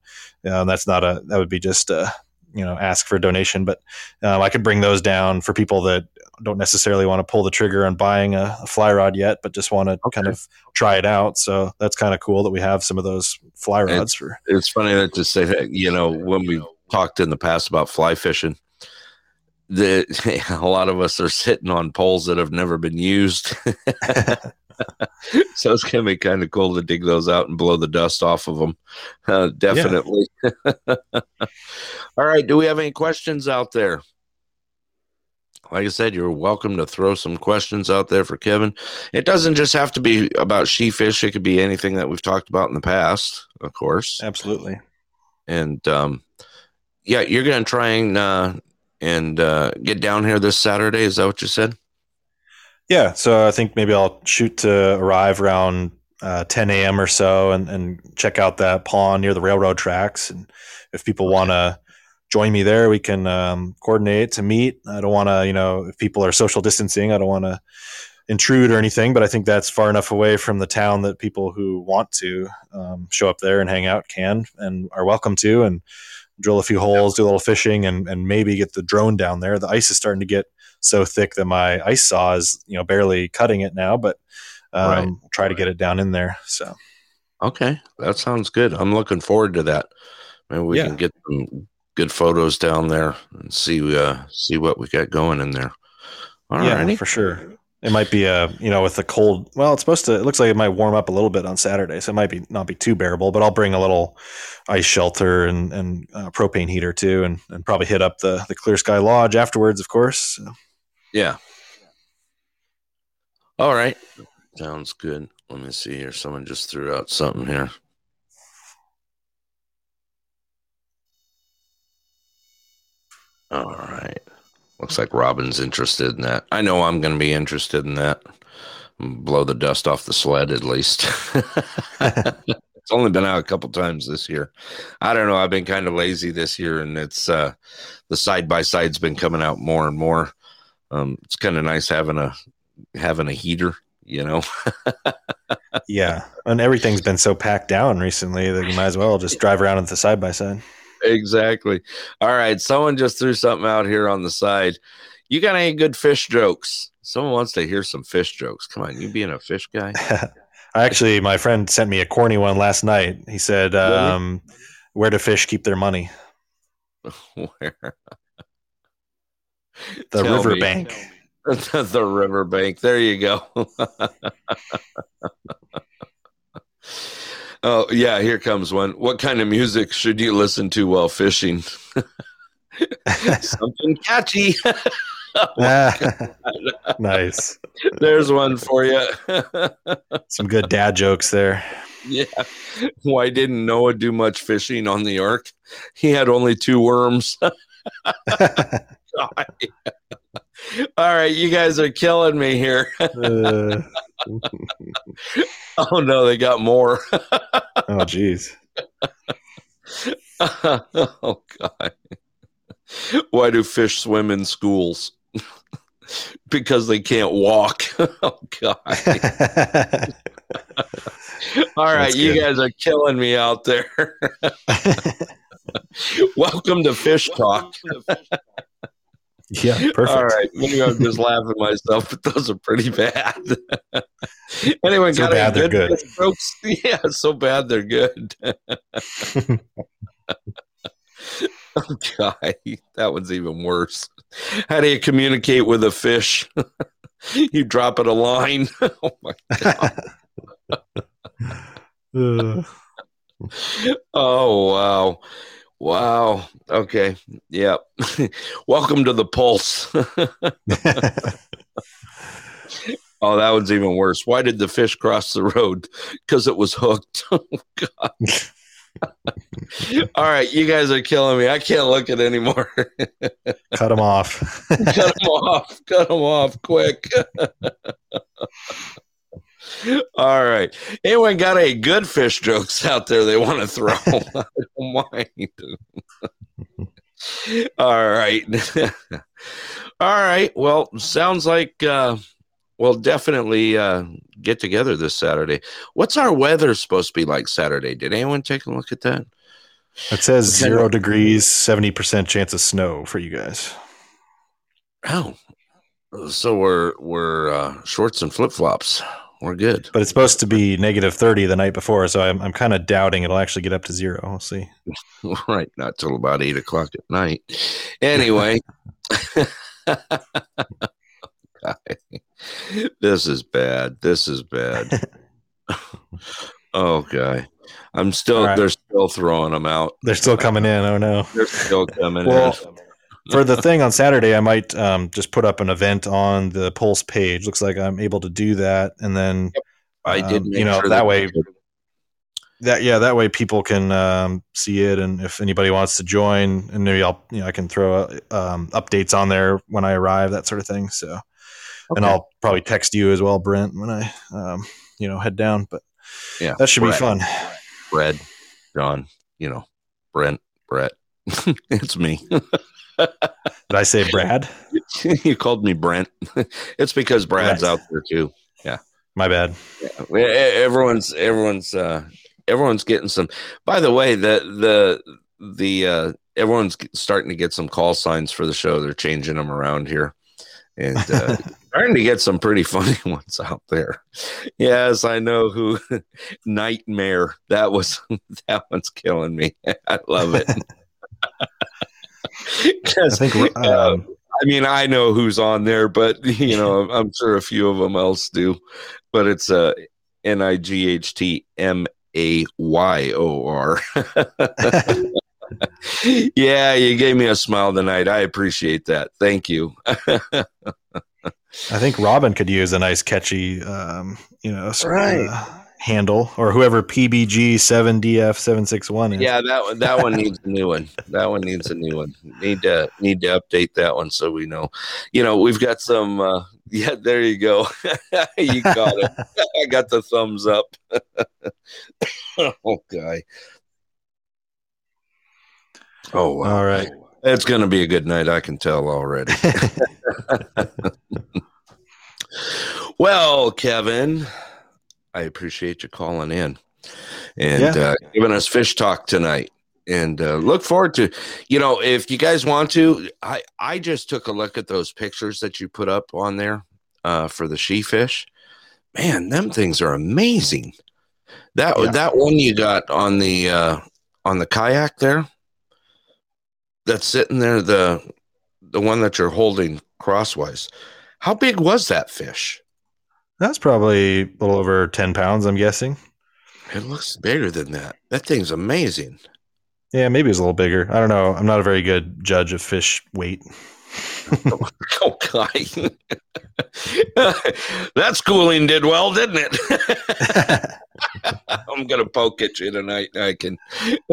[SPEAKER 4] um, that's not a, that would be just a, you know, ask for a donation. But um, I could bring those down for people that don't necessarily want to pull the trigger on buying a, a fly rod yet, but just want to
[SPEAKER 3] Okay.
[SPEAKER 4] kind of try it out. So that's kind of cool that we have some of those fly
[SPEAKER 3] And-
[SPEAKER 4] rods for.
[SPEAKER 3] It's funny that to say that, you know, when we talked in the past about fly fishing, the a lot of us are sitting on poles that have never been used. so it's gonna be kind of cool to dig those out and blow the dust off of them. Uh, definitely. All right. Do we have any questions out there? Like I said, you're welcome to throw some questions out there for Kevin. It doesn't just have to be about sheefish. It could be anything that we've talked about in the past, of course.
[SPEAKER 4] Absolutely.
[SPEAKER 3] And um, yeah, you're gonna try and uh, and uh, get down here this Saturday. Is that what you said?
[SPEAKER 4] Yeah, so I think maybe I'll shoot to arrive around uh, 10 a.m. or so, and, and check out that pond near the railroad tracks. And if people want to join me there, we can um, coordinate to meet. I don't want to, you know, if people are social distancing, I don't want to intrude or anything. But I think that's far enough away from the town that people who want to um, show up there and hang out can and are welcome to. And drill a few holes, do a little fishing, and and maybe get the drone down there. The ice is starting to get so thick that my ice saw is you know barely cutting it now, but um,
[SPEAKER 3] Right.
[SPEAKER 4] we'll try to get it down in there. So
[SPEAKER 3] Okay, that sounds good. I'm looking forward to that. Maybe we
[SPEAKER 4] Yeah.
[SPEAKER 3] can get some good photos down there and see uh, see what we got going in there. All
[SPEAKER 4] yeah,
[SPEAKER 3] righty.
[SPEAKER 4] for sure. It might be a you know with the cold. Well, it's supposed to. It looks like it might warm up a little bit on Saturday, so it might be not be too bearable. But I'll bring a little ice shelter and and uh, propane heater too, and and probably hit up the the Clear Sky Lodge afterwards, of course. So,
[SPEAKER 3] Yeah. All right. Sounds good. Let me see here. Someone just threw out something here. All right. Looks like Robin's interested in that. I know I'm going to be interested in that. Blow the dust off the sled at least. it's only been out a couple times this year. I don't know. I've been kind of lazy this year, and it's uh, the side by side's been coming out more and more. Um, it's kind of nice having a having a heater, you know.
[SPEAKER 4] yeah, and everything's been so packed down recently that you might as well just drive around with the side by side.
[SPEAKER 3] exactly. All right. Someone just threw something out here on the side. You got any good fish jokes? Someone wants to hear some fish jokes. Come on, you being a fish guy.
[SPEAKER 4] I actually, my friend sent me a corny one last night. He said, um, "Where do fish keep their money?
[SPEAKER 3] Where?
[SPEAKER 4] The
[SPEAKER 3] Tell
[SPEAKER 4] riverbank."
[SPEAKER 3] the riverbank. There you go. oh, yeah, here comes one. What kind of music should you listen to while fishing? Something catchy.
[SPEAKER 4] nice.
[SPEAKER 3] There's one for you.
[SPEAKER 4] Some good dad jokes there.
[SPEAKER 3] yeah. Why didn't Noah do much fishing on the ark? He had only two worms. All right, you guys are killing me here.
[SPEAKER 4] Uh,
[SPEAKER 3] oh no, they got more.
[SPEAKER 4] oh, geez.
[SPEAKER 3] oh god. Why do fish swim in schools? because they can't walk. oh god. All right,
[SPEAKER 4] That's
[SPEAKER 3] you
[SPEAKER 4] good.
[SPEAKER 3] guys are killing me out there. Welcome to Fish Talk.
[SPEAKER 4] yeah, perfect.
[SPEAKER 3] All right, maybe I'm just laughing myself, but those are pretty bad. anyway,
[SPEAKER 4] So
[SPEAKER 3] got
[SPEAKER 4] bad
[SPEAKER 3] any
[SPEAKER 4] they're good.
[SPEAKER 3] fish jokes? Yeah, so bad they're good. oh, God, that one's even worse. How do you communicate with a fish? you drop it a line. oh my
[SPEAKER 4] Uh,
[SPEAKER 3] Oh wow. Wow. Okay. Yep. Welcome to the pulse. oh, that one's even worse. Why did the fish cross the road? Because it was hooked. Oh god. All right, you guys are killing me. I can't look at anymore.
[SPEAKER 4] cut them off.
[SPEAKER 3] Cut them off. Cut them off quick. All right. Anyone got any good fish jokes out there they want to throw? I don't mind. All right. All right. Well, sounds like uh Well, definitely uh, get together this Saturday. What's our weather supposed to be like Saturday? Did anyone take a look at that?
[SPEAKER 4] It says zero degrees, seventy percent chance of snow for you guys.
[SPEAKER 3] Oh, so we're we're uh, shorts and flip flops. We're good.
[SPEAKER 4] But it's supposed to be negative thirty the night before, so I'm I'm kind of doubting it'll actually get up to zero. We'll see.
[SPEAKER 3] right, not till about eight o'clock at night. Anyway. this is bad. This is bad. oh, guy. I'm still,
[SPEAKER 4] right.
[SPEAKER 3] they're still throwing them out.
[SPEAKER 4] They're still coming in. Oh, no.
[SPEAKER 3] They're still coming
[SPEAKER 4] Well,
[SPEAKER 3] in.
[SPEAKER 4] For the thing on Saturday, I might um, just put up an event on the Pulse page. Looks like I'm able to do that. And then,
[SPEAKER 3] I did,
[SPEAKER 4] um,
[SPEAKER 3] make
[SPEAKER 4] you know,
[SPEAKER 3] sure
[SPEAKER 4] that way,
[SPEAKER 3] we-
[SPEAKER 4] that yeah, that way people can um, see it. And if anybody wants to join, and maybe I'll, you know, I can throw um, updates on there when I arrive, that sort of thing. So, and I'll probably text you as well, Brent, when I, um, you know, head down. But
[SPEAKER 3] Yeah,
[SPEAKER 4] that should
[SPEAKER 3] Brett.
[SPEAKER 4] be fun.
[SPEAKER 3] Brad, John, you know, Brent, Brett. it's me.
[SPEAKER 4] Did I say Brad?
[SPEAKER 3] you called me Brent. it's because Brad's
[SPEAKER 4] Brett.
[SPEAKER 3] out there too. Yeah.
[SPEAKER 4] My bad.
[SPEAKER 3] Yeah, everyone's everyone's uh everyone's getting some by the way the the the uh everyone's starting to get some call signs for the show they're changing them around here and uh starting to get some pretty funny ones out there yes i know who nightmare that was that one's killing me i love it
[SPEAKER 4] I think
[SPEAKER 3] uh,
[SPEAKER 4] um,
[SPEAKER 3] I mean, I know who's on there, but you know, I'm- sure a few of them else do. But it's uh, N I G H T M A Y O R. Yeah, you gave me a smile tonight. I appreciate that. Thank you.
[SPEAKER 4] I think Robin could use a nice catchy, um, you know, sort
[SPEAKER 3] Right.
[SPEAKER 4] uh, handle or whoever PBG seven DF seven six one is.
[SPEAKER 3] Yeah, that one. That one needs a new one. That one needs a new one. Need to need to update that one so we know. You know, we've got some. Uh, yeah, there you go. you got it. I got the thumbs up. oh, guy. Oh, wow.
[SPEAKER 4] All right.
[SPEAKER 3] It's going to be a good night. I can tell already. well, Kevin, I appreciate you calling in and
[SPEAKER 4] Yeah.
[SPEAKER 3] uh, giving us fish talk tonight. And uh, look forward to, you know, if you guys want to, I I just took a look at those pictures that you put up on there uh, for the sheefish. Man, them things are amazing. That
[SPEAKER 4] Yeah.
[SPEAKER 3] that one you got on the uh, on the kayak there, that's sitting there the the one that you're holding crosswise. How big was that fish?
[SPEAKER 4] That's probably a little over ten pounds, I'm guessing.
[SPEAKER 3] It looks bigger than that. That thing's amazing.
[SPEAKER 4] Yeah, maybe it's a little bigger. I don't know. I'm not a very good judge of fish weight.
[SPEAKER 3] Guy. that schooling did well, didn't it? I'm gonna poke at you tonight. I can.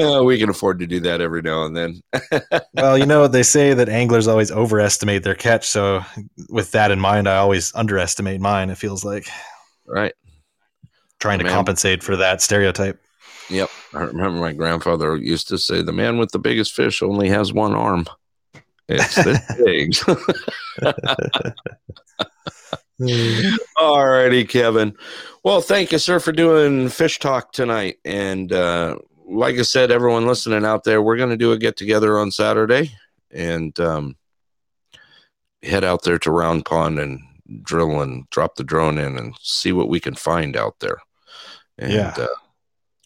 [SPEAKER 3] Uh, we can afford to do that every now and then.
[SPEAKER 4] well, you know, they say that anglers always overestimate their catch. So, with that in mind, I always underestimate mine. It feels like
[SPEAKER 3] Right.
[SPEAKER 4] trying to
[SPEAKER 3] Man.
[SPEAKER 4] compensate for that stereotype.
[SPEAKER 3] Yep. I remember my grandfather used to say, "The man with the biggest fish only has one arm." It's this big. All righty, Kevin. Well, thank you, sir, for doing fish talk tonight. And uh, like I said, everyone listening out there, we're going to do a get together on Saturday and um, head out there to Round Pond and drill and drop the drone in and see what we can find out there. And
[SPEAKER 4] Yeah.
[SPEAKER 3] uh,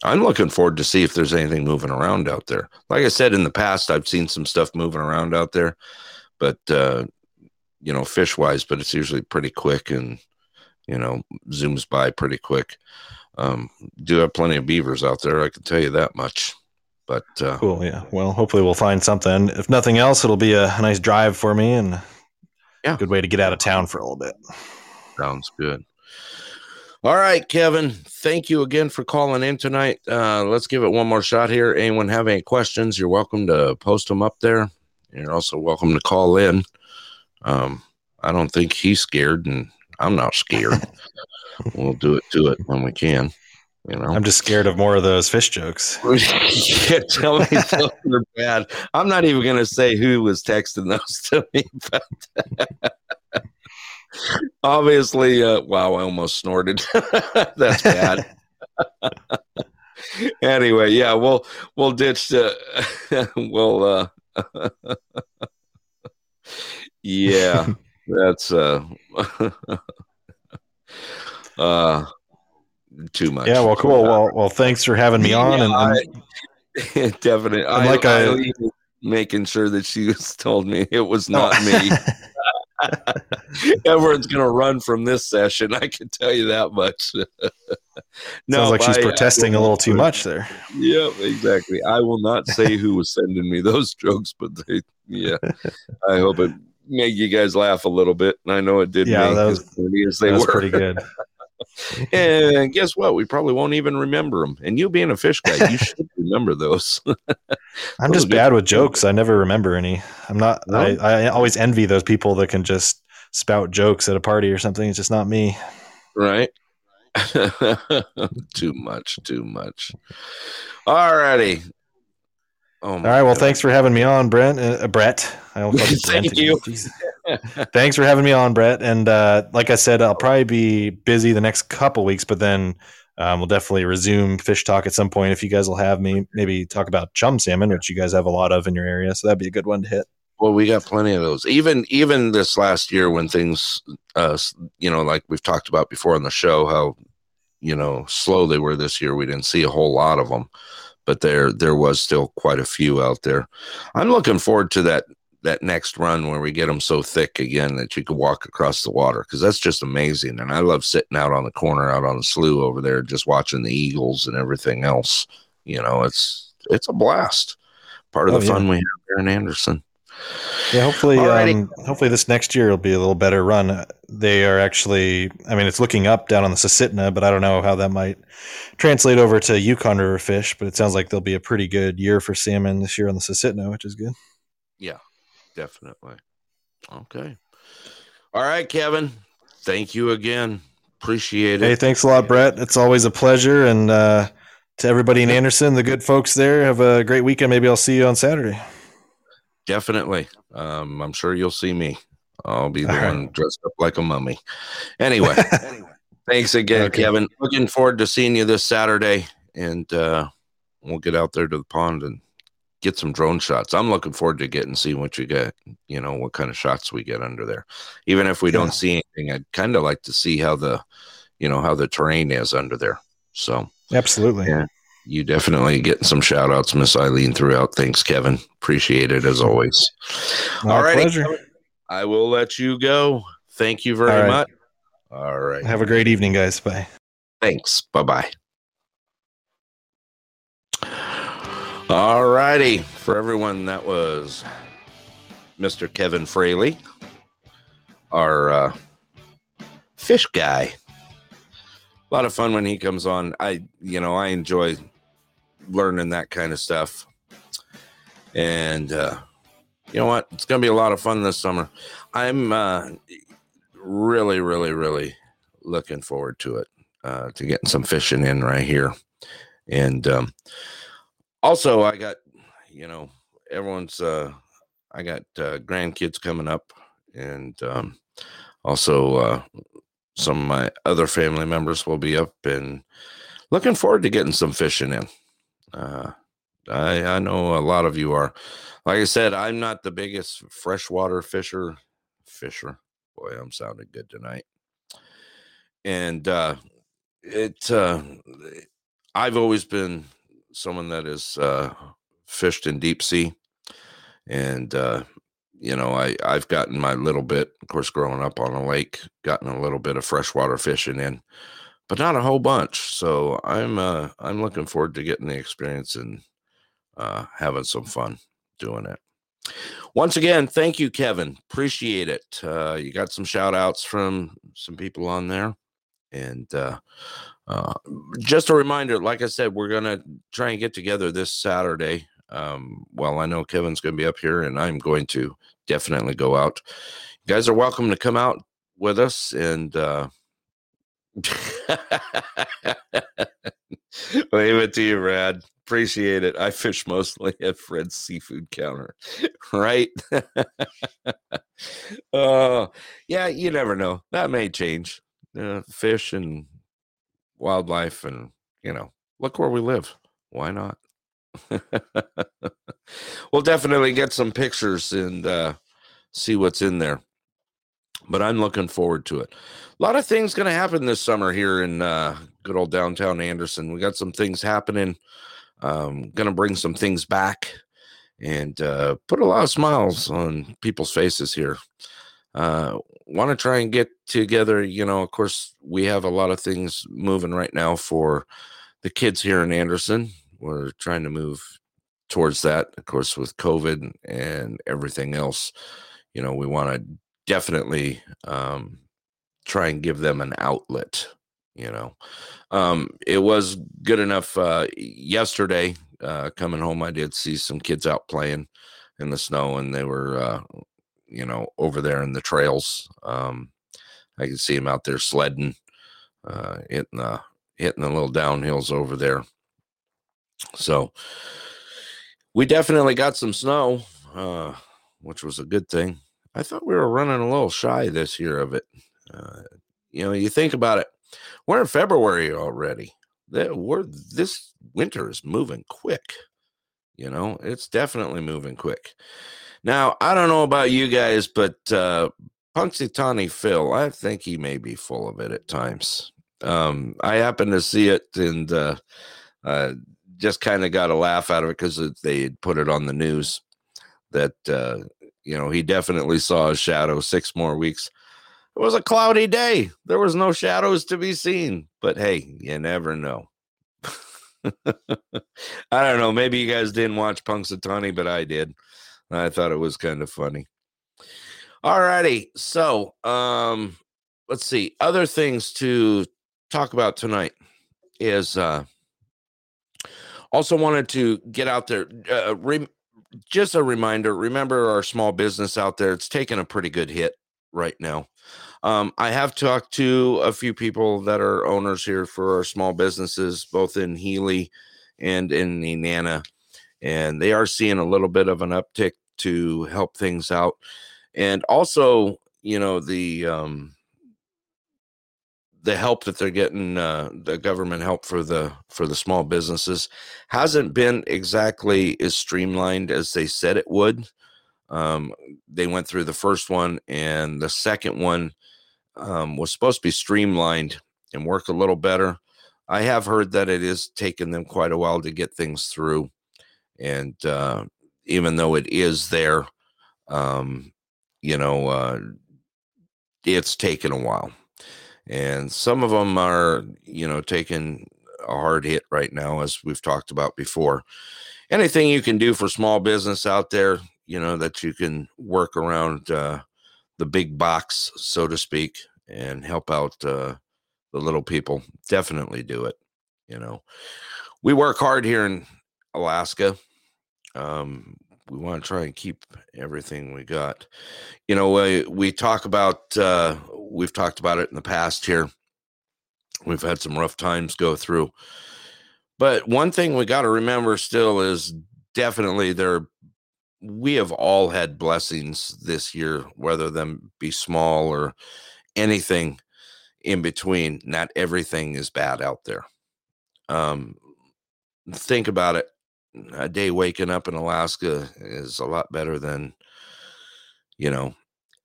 [SPEAKER 3] I'm looking forward to see if there's anything moving around out there. Like I said in the past, I've seen some stuff moving around out there, but uh, you know, fish wise, but it's usually pretty quick and you know zooms by pretty quick. Um, do have plenty of beavers out there, I can tell you that much. But uh,
[SPEAKER 4] Cool. Yeah. Well, hopefully we'll find something. If nothing else, it'll be a, nice drive for me and
[SPEAKER 3] Yeah.
[SPEAKER 4] a good way to get out of town for a little bit.
[SPEAKER 3] sounds good. All right, Kevin. Thank you again for calling in tonight. Uh, let's give it one more shot here. Anyone have any questions? You're welcome to post them up there. You're also welcome to call in. Um, I don't think he's scared, and I'm not scared. we'll do it to it when we can. You know,
[SPEAKER 4] I'm just scared of more of those fish jokes.
[SPEAKER 3] yeah, tell me those are bad. I'm not even going to say who was texting those to me, but Obviously, uh, wow, I almost snorted. That's bad. anyway, yeah, we'll we'll ditch. Uh, we'll. Uh, yeah, that's uh, uh, too much.
[SPEAKER 4] Yeah, well, cool. Well, well, thanks for having me on.
[SPEAKER 3] Yeah,
[SPEAKER 4] and, and
[SPEAKER 3] I, definitely.
[SPEAKER 4] Like
[SPEAKER 3] I,
[SPEAKER 4] I-
[SPEAKER 3] I- making sure that she was told me it was not me. Everyone's going to run from this session. I can tell you that much.
[SPEAKER 4] Sounds like she's
[SPEAKER 3] I- I
[SPEAKER 4] protesting a little too much there.
[SPEAKER 3] Yep, exactly. I will not say who was sending me those jokes, but they, yeah, I hope it made you guys laugh a little bit. And I know it did
[SPEAKER 4] Yeah,
[SPEAKER 3] me
[SPEAKER 4] that was-
[SPEAKER 3] as as they were.
[SPEAKER 4] pretty good.
[SPEAKER 3] And guess what? We probably won't even remember them. And you being a fish guy, you should remember those.
[SPEAKER 4] I'm just bad with jokes. I never remember any. I'm not.
[SPEAKER 3] No?
[SPEAKER 4] I, I always envy those people that can just spout jokes at a party or something. It's just not me.
[SPEAKER 3] right? too much, too much. All righty. Oh,
[SPEAKER 4] All right. Well, thanks for having me on, Brent. Uh, Brett. I almost
[SPEAKER 3] Thank you.
[SPEAKER 4] Thanks for having me on, Brett. And uh, like I said, I'll probably be busy the next couple weeks, but then um, we'll definitely resume fish talk at some point. If you guys will have me, maybe talk about chum salmon, which you guys have a lot of in your area, so that'd be a good one to hit.
[SPEAKER 3] Well, we got plenty of those. Even even this last year when things, uh, you know, like we've talked about before on the show, how you know slow they were this year. We didn't see a whole lot of them, but there there was still quite a few out there. I'm looking forward to that that next run where we get them so thick again that you could walk across the water because that's just amazing. And I love sitting out on the corner out on the slough over there, just watching the eagles and everything else. You know, it's it's a blast. Part of
[SPEAKER 4] Oh,
[SPEAKER 3] the
[SPEAKER 4] yeah.
[SPEAKER 3] fun we have here in Anderson.
[SPEAKER 4] Yeah, hopefully, um, hopefully this next year will be a little better run. They are actually, I mean, it's looking up down on the Susitna, but I don't know how that might translate over to Yukon River fish. But it sounds like there'll be a pretty good year for salmon this year on the Susitna, which is good.
[SPEAKER 3] Yeah, definitely. Okay. All right, Kevin. Thank you again. Appreciate it.
[SPEAKER 4] Hey, thanks a lot, Brett. It's always a pleasure. And uh, to everybody in Anderson, the good folks there, have a great weekend. Maybe I'll see you on Saturday.
[SPEAKER 3] Definitely. Um, I'm sure you'll see me. I'll be the
[SPEAKER 4] All right.
[SPEAKER 3] one dressed up like a mummy. Anyway, thanks again,
[SPEAKER 4] Okay.
[SPEAKER 3] Kevin. Looking forward to seeing you this Saturday, and uh, we'll get out there to the pond and get some drone shots. I'm looking forward to getting see what you get. You know what kind of shots we get under there. Even if we
[SPEAKER 4] Yeah.
[SPEAKER 3] don't see anything, I'd kind of like to see how the, you know, how the terrain is under there. So.
[SPEAKER 4] Absolutely.
[SPEAKER 3] Yeah. You definitely getting some shout outs, Miss Eileen, throughout. Thanks, Kevin. Appreciate it as always.
[SPEAKER 4] My pleasure.
[SPEAKER 3] I will let you go. Thank you very
[SPEAKER 4] All right.
[SPEAKER 3] much. All right.
[SPEAKER 4] Have a great evening, guys. Bye.
[SPEAKER 3] Thanks. Bye bye. All righty. For everyone, that was Mr. Kevin Fraley, our uh, fish guy. A lot of fun when he comes on. I, you know, I enjoy learning that kind of stuff. And, uh, you know what? It's going to be a lot of fun this summer. I'm uh, really, really, really looking forward to it, uh, to getting some fishing in right here. And um, also, I got, you know, everyone's, uh, I got uh, grandkids coming up, and um, also uh, some of my other family members will be up, and looking forward to getting some fishing in. Uh, I, I know a lot of you are. Like I said, I'm not the biggest freshwater fisher. Fisher, boy, I'm sounding good tonight. And uh, it, uh, I've always been someone that has uh, fished in deep sea, and uh, you know, I I've gotten my little bit. Of course, growing up on a lake, gotten a little bit of freshwater fishing in, but not a whole bunch. So I'm uh, I'm looking forward to getting the experience and uh, having some fun doing it. Once again, thank you, Kevin. Appreciate it. Uh, you got some shout outs from some people on there. And uh, uh, just a reminder, like I said, we're going to try and get together this Saturday. Um, well, I know Kevin's going to be up here, and I'm going to definitely go out. You guys are welcome to come out with us and uh, Leave it to you, Rad. Appreciate it. I fish mostly at Fred's seafood counter, right? uh, yeah, you never know. That may change. Uh, fish and wildlife, and you know, look where we live. Why not? we'll definitely get some pictures and uh, see what's in there. But I'm looking forward to it. A lot of things going to happen this summer here in uh, good old downtown Anderson. We got some things happening. Um, going to bring some things back and uh, put a lot of smiles on people's faces here. Uh, Want to try and get together. You know, of course, we have a lot of things moving right now for the kids here in Anderson. We're trying to move towards that, of course, with COVID and everything else. You know, we want to definitely um, try and give them an outlet. You know, um, it was good enough uh, yesterday. Uh, coming home, I did see some kids out playing in the snow, and they were, uh, you know, over there in the trails. Um, I could see them out there sledding, uh, hitting the hitting the little downhills over there. So we definitely got some snow, uh, which was a good thing. I thought we were running a little shy this year of it. Uh, you know, you think about it, we're in February already. We're, this winter is moving quick. You know, it's definitely moving quick. Now, I don't know about you guys, but uh, Punxsutawney Phil, I think he may be full of it at times. Um, I happened to see it and uh, uh, just kind of got a laugh out of it because they had put it on the news that uh, you know he definitely saw a shadow six more weeks. It was a cloudy day. There was no shadows to be seen. But hey, you never know. I don't know. Maybe you guys didn't watch Punxsutawney, but I did. I thought it was kind of funny. All righty. So, um, let's see. Other things to talk about tonight is uh also wanted to get out there uh, re- just a reminder remember our small business out there it's taking a pretty good hit right now. Um, i have talked to a few people that are owners here for our small businesses both in healy and in Nenana, and they are seeing a little bit of an uptick to help things out. And also you know the um the help that they're getting uh, the government help for the for the small businesses hasn't been exactly as streamlined as they said it would. Um, they went through the first one and the second one um, was supposed to be streamlined and work a little better. I have heard that it is taking them quite a while to get things through and uh, even though it is there um, you know uh, it's taken a while and some of them are you know taking a hard hit right now as we've talked about before. Anything you can do for small business out there you know that you can work around uh, the big box so to speak and help out uh, the little people definitely do it you know. We work hard here in alaska. Um, we want to try and keep everything we got. You know we, we talk about uh, we've talked about it in the past here. We've had some rough times go through. But one thing we got to remember still is definitely there we have all had blessings this year, whether them be small or anything in between. Not everything is bad out there. Um, think about it. A day waking up in Alaska is a lot better than, you know,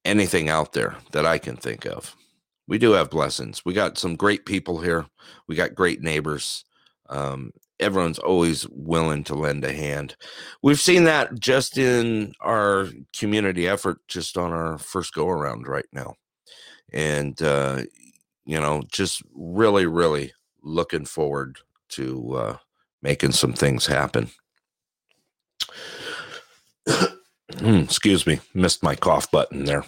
[SPEAKER 3] anything out there that I can think of. We do have blessings. We got some great people here. We got great neighbors. Um, everyone's always willing to lend a hand. We've seen that just in our community effort, just on our first go around right now. And, uh, you know, just really, really looking forward to uh, making some things happen. Hmm, excuse me, missed my cough button there.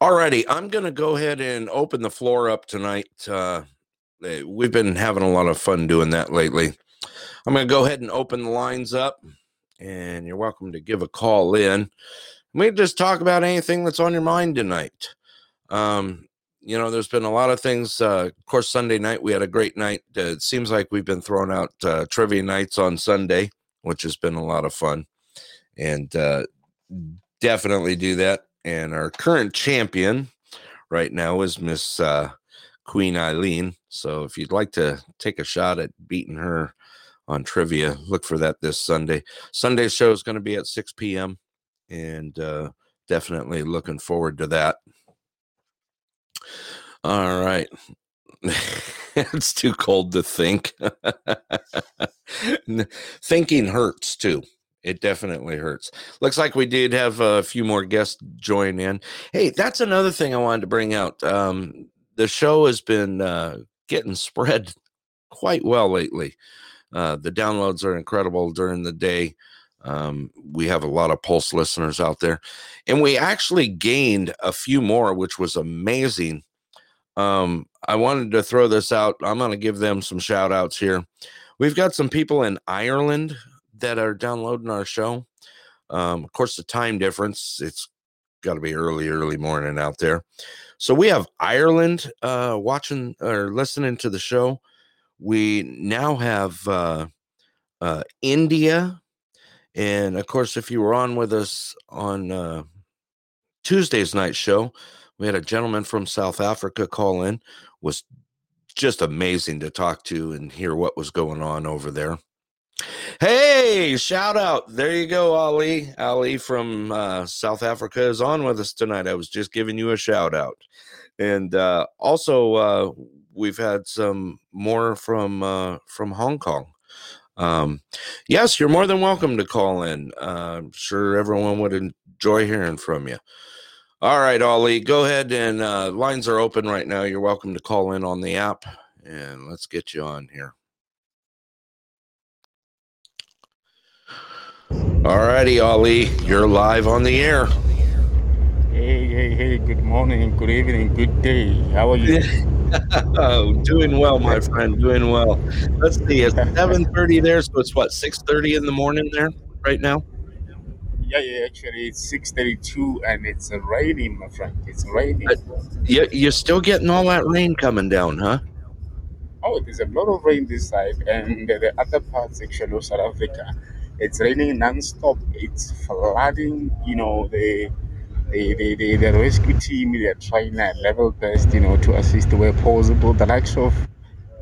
[SPEAKER 3] All righty, I'm going to go ahead and open the floor up tonight. Uh, eh, we've been having a lot of fun doing that lately. I'm going to go ahead and open the lines up, and you're welcome to give a call in. We can just talk about anything that's on your mind tonight. Um, you know, there's been a lot of things. Uh, of course, Sunday night we had a great night. Uh, it seems like we've been throwing out uh, trivia nights on Sunday, which has been a lot of fun, and uh, definitely do that and our current champion right now is Miss uh, Queen Eileen. So if you'd like to take a shot at beating her on trivia, look for that this Sunday. Sunday show is going to be at 6 p.m. and uh, definitely looking forward to that. All right. it's too cold to think. Thinking hurts too. It definitely hurts. Looks like we did have a few more guests join in. Hey, that's another thing I wanted to bring out. Um, the show has been uh, getting spread quite well lately. Uh, the downloads are incredible during the day. Um, we have a lot of Pulse listeners out there, and we actually gained a few more, which was amazing. Um, I wanted to throw this out. I'm going to give them some shout outs here. We've got some people in Ireland that are downloading our show. Um, of course, the time difference, it's got to be early, early morning out there. So we have Ireland uh, watching or listening to the show. We now have uh, uh, India. And of course, if you were on with us on uh, Tuesday's night show, we had a gentleman from South Africa call in. Was just amazing to talk to and hear what was going on over there. Hey, shout out. There you go, Ali. Ali from uh, South Africa is on with us tonight. I was just giving you a shout out. And uh, also, uh, we've had some more from uh, from Hong Kong. Um, yes, you're more than welcome to call in. I'm sure everyone would enjoy hearing from you. All right, Ali, go ahead and uh, lines are open right now. You're welcome to call in on the app, and let's get you on here. All righty, Ali, you're live on the air.
[SPEAKER 5] Hey, hey, hey, good morning, good evening, good day. How are you?
[SPEAKER 3] oh, doing well, my friend, doing well. Let's see, it's 7.30 there, so it's what, 6.30 in the morning there right now?
[SPEAKER 5] Yeah, yeah, actually, it's 6.32 and it's raining, my friend. It's raining.
[SPEAKER 3] Uh, you, you're still getting all that rain coming down, huh?
[SPEAKER 5] Oh, there's a lot of rain this side and the other parts, actually, of South Africa. It's raining non-stop. It's flooding, you know, the the, the, the, the rescue team they're trying their level best you know to assist where possible. The likes of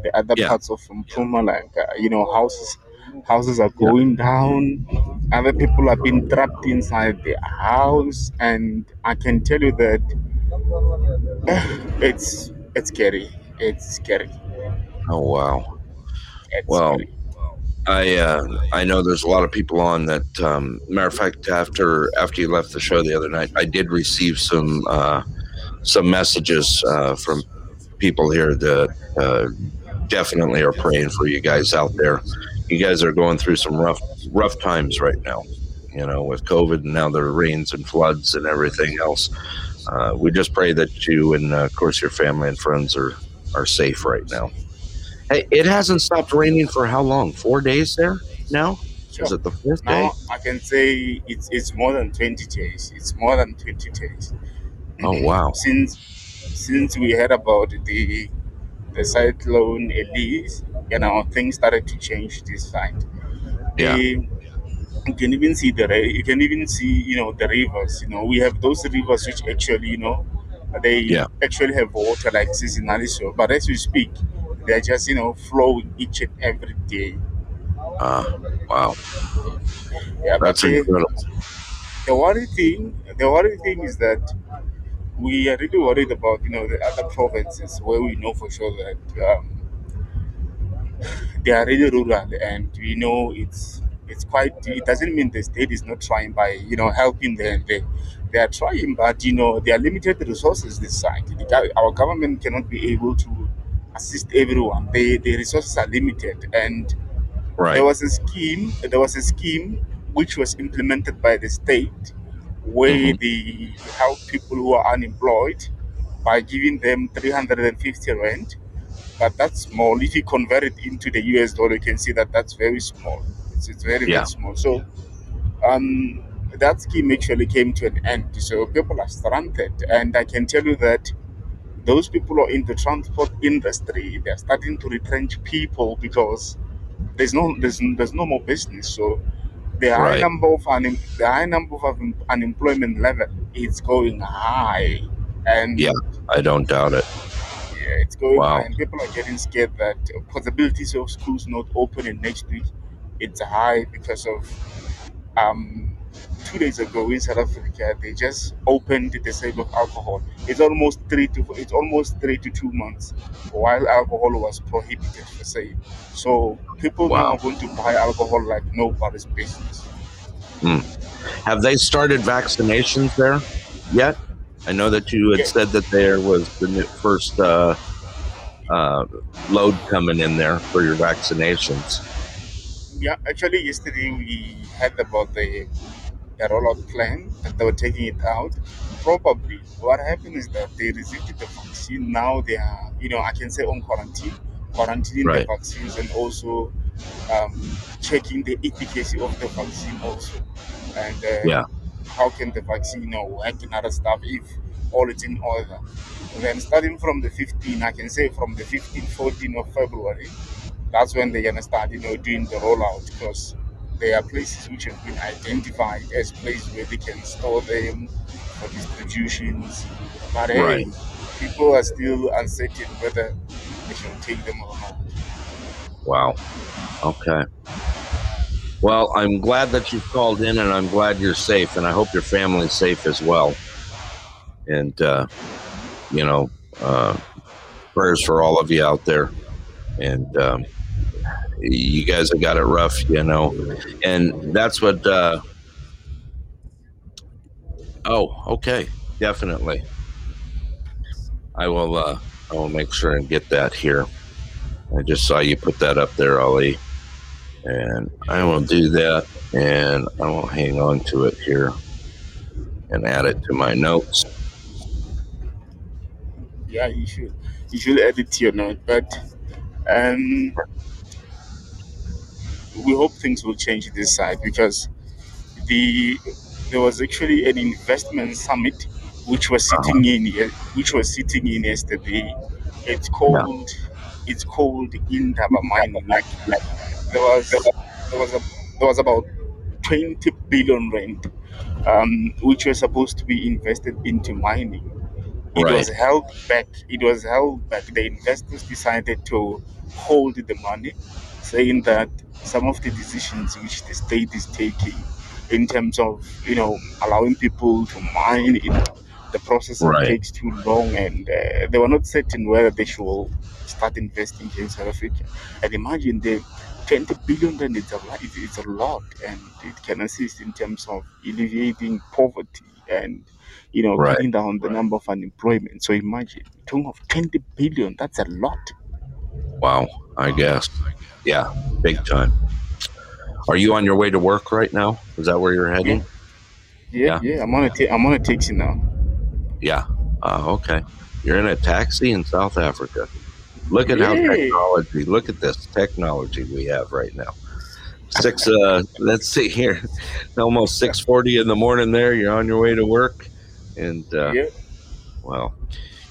[SPEAKER 5] the other
[SPEAKER 3] Yeah.
[SPEAKER 5] parts of Mpumalanga uh, you know houses houses are going down. Other people are being trapped inside the house. And i can tell you that it's it's scary. It's scary.
[SPEAKER 3] Oh, wow.
[SPEAKER 5] it's
[SPEAKER 3] Well,
[SPEAKER 5] scary
[SPEAKER 3] I uh, I know there's a lot of people on that. Um, matter of fact, after after you left the show the other night, I did receive some uh, some messages uh, from people here that uh, definitely are praying for you guys out there. You guys are going through some rough rough times right now. You know, with COVID and now the rains and floods and everything else. Uh, we just pray that you and uh, of course your family and friends are are safe right now. Hey, it hasn't stopped raining for how long? Four days there now? Is it the fourth day?
[SPEAKER 5] now i can say it's it's more than 20 days it's more than 20 days
[SPEAKER 3] Oh mm-hmm. wow.
[SPEAKER 5] since since we heard about the the cyclone Eloise, you know, things started to change this side.
[SPEAKER 3] Yeah.
[SPEAKER 5] The- you can even see the you can even see you know the rivers. You know, we have those rivers which actually you know they
[SPEAKER 3] Yeah.
[SPEAKER 5] actually have water like seasonally so, but as we speak, they are just you know flowing each and every day.
[SPEAKER 3] Uh, wow.
[SPEAKER 5] Yeah, but
[SPEAKER 3] That's
[SPEAKER 5] the,
[SPEAKER 3] incredible.
[SPEAKER 5] the worry thing, the worry thing is that we are really worried about you know the other provinces where we know for sure that um, they are really rural and we know it's it's quite it doesn't mean the state is not trying by you know helping them they they are trying but you know there are limited resources this side the, gov- our government cannot be able to assist everyone. They the resources are limited and there was a scheme there was a scheme which was implemented by the state where
[SPEAKER 3] Mhm.
[SPEAKER 5] they help people who are unemployed by giving them 350 rand but that's small. If you convert it into the us dollar you can see that that's very small. It's, it's very
[SPEAKER 3] Yeah.
[SPEAKER 5] very small. So um that scheme actually came to an end. So people are stranded. And i can tell you that those people are in the transport industry they're starting to retrench people because there's no there's, there's no more business so the high
[SPEAKER 3] Right.
[SPEAKER 5] number of un- the high number of un- unemployment level is going high, and
[SPEAKER 3] Yeah. I don't doubt it.
[SPEAKER 5] yeah, it's going
[SPEAKER 3] Wow.
[SPEAKER 5] high, and people are getting scared that possibilities of schools not opening next week. It's high because of um two days ago in South Africa they just opened the sale of alcohol. It's almost three to it's almost three to two months while alcohol was prohibited for sale. So people now
[SPEAKER 3] Wow.
[SPEAKER 5] are going to buy alcohol like nobody's business.
[SPEAKER 3] Have they started vaccinations there yet? I know that you had
[SPEAKER 5] Yeah.
[SPEAKER 3] said that there was the new- first uh, uh, load coming in there for your vaccinations.
[SPEAKER 5] Yeah, actually, yesterday we heard about the, the rollout plan that they were taking it out. Probably what happened is that they received the vaccine. Now they are, you know, I can say on quarantine, quarantining
[SPEAKER 3] Right.
[SPEAKER 5] the vaccines and also um, checking the efficacy of the vaccine also. And uh,
[SPEAKER 3] Yeah.
[SPEAKER 5] how can the vaccine, you know, work and other stuff if all is in order. Then starting from the 15, I can say from the 15, 14 of February, that's when they're gonna start, you know, doing the rollout because there are places which have been identified as places where they can store them for distributions. But hey,
[SPEAKER 3] Right.
[SPEAKER 5] people are still uncertain whether they should take them or not.
[SPEAKER 3] Wow. Okay. Well, I'm glad that you've called in and I'm glad you're safe and I hope your family's safe as well. And, uh, you know, uh, prayers for all of you out there. And um, you guys have got it rough, you know. And that's what, uh, oh, okay. Definitely. I will, uh, I will make sure and get that here. I just saw you put that up there, Ali and I will do that and I will hang on to it here and add it to my notes.
[SPEAKER 5] Yeah, you should you should edit your note. But um, we hope things will change this side because the there was actually an investment summit which was sitting in which was sitting in yesterday. It's called it's called Indaba Mining. Like like there was there was a there was about twenty billion rand um, which was supposed to be invested into mining. It
[SPEAKER 3] Right.
[SPEAKER 5] was held back. It was held back. The investors decided to hold the money, saying that some of the decisions which the state is taking in terms of you know allowing people to mine it, the process
[SPEAKER 3] Right.
[SPEAKER 5] takes too long, and uh, they were not certain whether they should start investing here in South Africa. And imagine the 20 billion rand it's a lot, it's, it's a lot, and it can assist in terms of alleviating poverty and you know
[SPEAKER 3] Right.
[SPEAKER 5] cutting down the number of unemployment. So imagine talking of 20 billion, that's a lot.
[SPEAKER 3] Wow. I guess. Yeah. Big time. Are you on your way to work right now? Is that where you're heading?
[SPEAKER 5] Yeah, yeah. I'm on a ta- I'm on a taxi now.
[SPEAKER 3] Yeah. Uh, okay. You're in a taxi in South Africa. Look at how technology. Look at this technology we have right now. Six. Uh, let's see here. Almost six forty in the morning. There, you're on your way to work, and uh,
[SPEAKER 5] yeah.
[SPEAKER 3] well,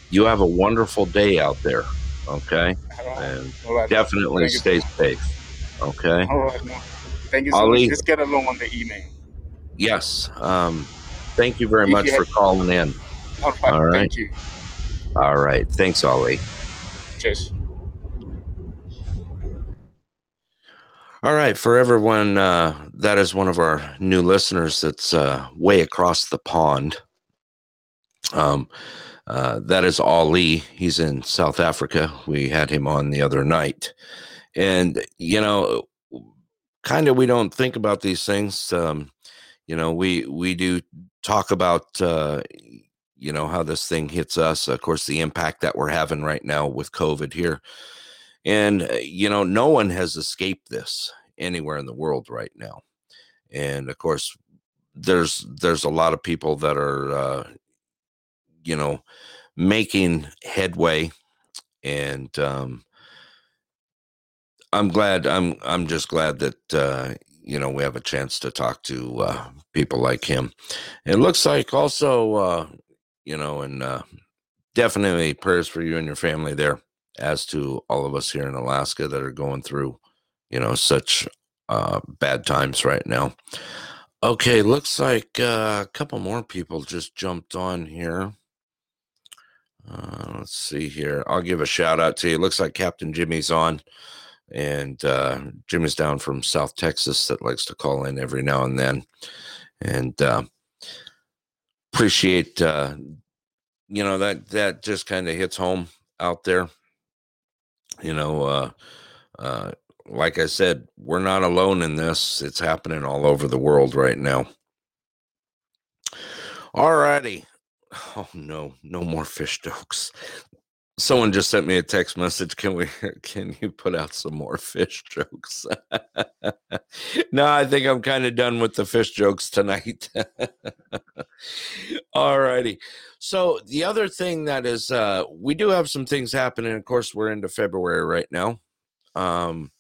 [SPEAKER 3] you have a wonderful day out there. Okay, and
[SPEAKER 5] right.
[SPEAKER 3] definitely stay safe. Okay.
[SPEAKER 5] All right. No. Thank you so
[SPEAKER 3] Ali.
[SPEAKER 5] much. Just get along on the email.
[SPEAKER 3] Yes. Um, thank you very
[SPEAKER 5] If
[SPEAKER 3] much
[SPEAKER 5] you
[SPEAKER 3] for calling in.
[SPEAKER 5] All right.
[SPEAKER 3] All right.
[SPEAKER 5] Thank you.
[SPEAKER 3] All right. Thanks, Ollie.
[SPEAKER 5] Cheers.
[SPEAKER 3] All right, for everyone, uh, that is one of our new listeners that's uh, way across the pond. Um, uh, that is Ali. He's in South Africa. We had him on the other night. And, you know, kind of we don't think about these things. Um, you know, we, we do talk about, uh, you know, how this thing hits us. Of course, the impact that we're having right now with COVID here. And, uh, you know, no one has escaped this anywhere in the world right now. And of course, there's there's a lot of people that are uh, you know making headway and um i'm glad i'm i'm just glad that uh you know we have a chance to talk to uh people like him it looks like also uh you know and uh definitely prayers for you and your family there as to all of us here in alaska that are going through you know such uh, bad times right now. Okay, looks like uh, a couple more people just jumped on here. Uh, let's see here. I'll give a shout out to you. Looks like Captain Jimmy's on, and uh, Jimmy's down from South Texas that likes to call in every now and then. And uh, appreciate, uh, you know, that that just kind of hits home out there. You know, uh, uh, like I said, we're not alone in this. It's happening all over the world right now. All righty. Oh no, no more fish jokes. Someone just sent me a text message. Can we can you put out some more fish jokes? no, I think I'm kind of done with the fish jokes tonight. All righty. So the other thing that is uh we do have some things happening. Of course, we're into February right now. Um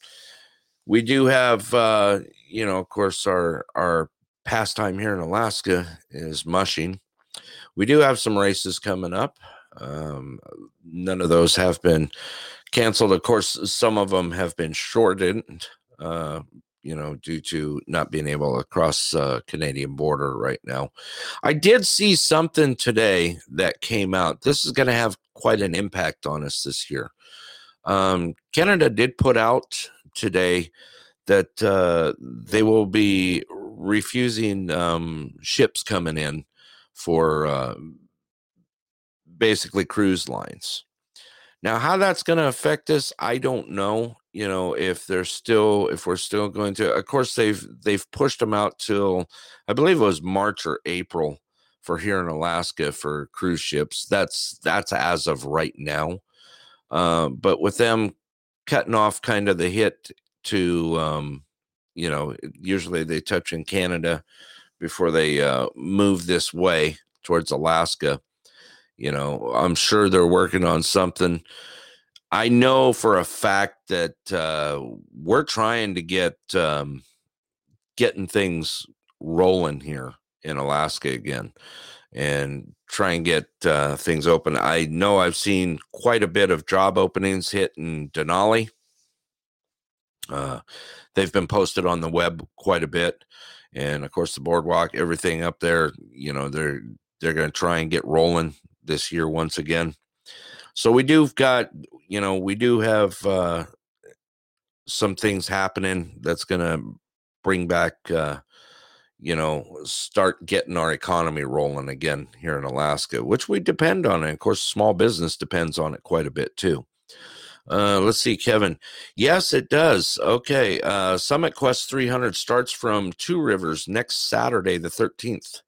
[SPEAKER 3] we do have uh you know, of course, our our pastime here in Alaska is mushing we do have some races coming up. Um, none of those have been canceled. Of course, some of them have been shortened, uh, you know, due to not being able to cross uh, Canadian border right now. I did see something today that came out. This is going to have quite an impact on us this year. Um, Canada did put out today that uh, they will be refusing um, ships coming in for uh, basically cruise lines. Now, how that's going to affect us, I don't know. You know, if they're still, if we're still going to, of course, they've they've pushed them out till I believe it was March or April for here in Alaska for cruise ships. That's that's as of right now. Uh, but with them cutting off kind of the hit to, um, you know, usually they touch in Canada before they uh, move this way towards Alaska. You know, I'm sure they're working on something. I know for a fact that uh, we're trying to get um, getting things rolling here in Alaska again and try and get uh, things open. I know I've seen quite a bit of job openings hit in Denali. Uh, they've been posted on the web quite a bit and of course the boardwalk everything up there you know they're they're going to try and get rolling this year once again. So we do got you know we do have uh some things happening that's going to bring back uh you know start getting our economy rolling again here in alaska which we depend on and of course small business depends on it quite a bit too uh, let's see, Kevin. Yes, it does. Okay. Uh, Summit Quest 300 starts from Two Rivers next Saturday, the 13th,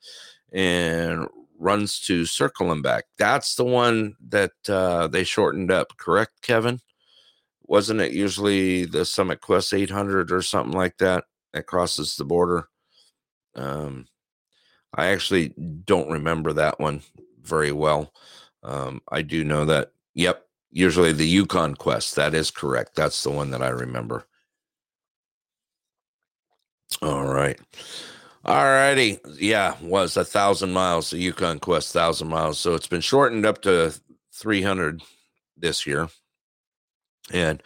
[SPEAKER 3] and runs to Circle and back. That's the one that uh, they shortened up, correct, Kevin? Wasn't it usually the Summit Quest 800 or something like that that crosses the border? Um, I actually don't remember that one very well. Um, I do know that, yep, usually the Yukon Quest. That is correct. That's the one that I remember. All right. All righty. Yeah, was a thousand miles, the Yukon Quest, thousand miles. So it's been shortened up to 300 this year. And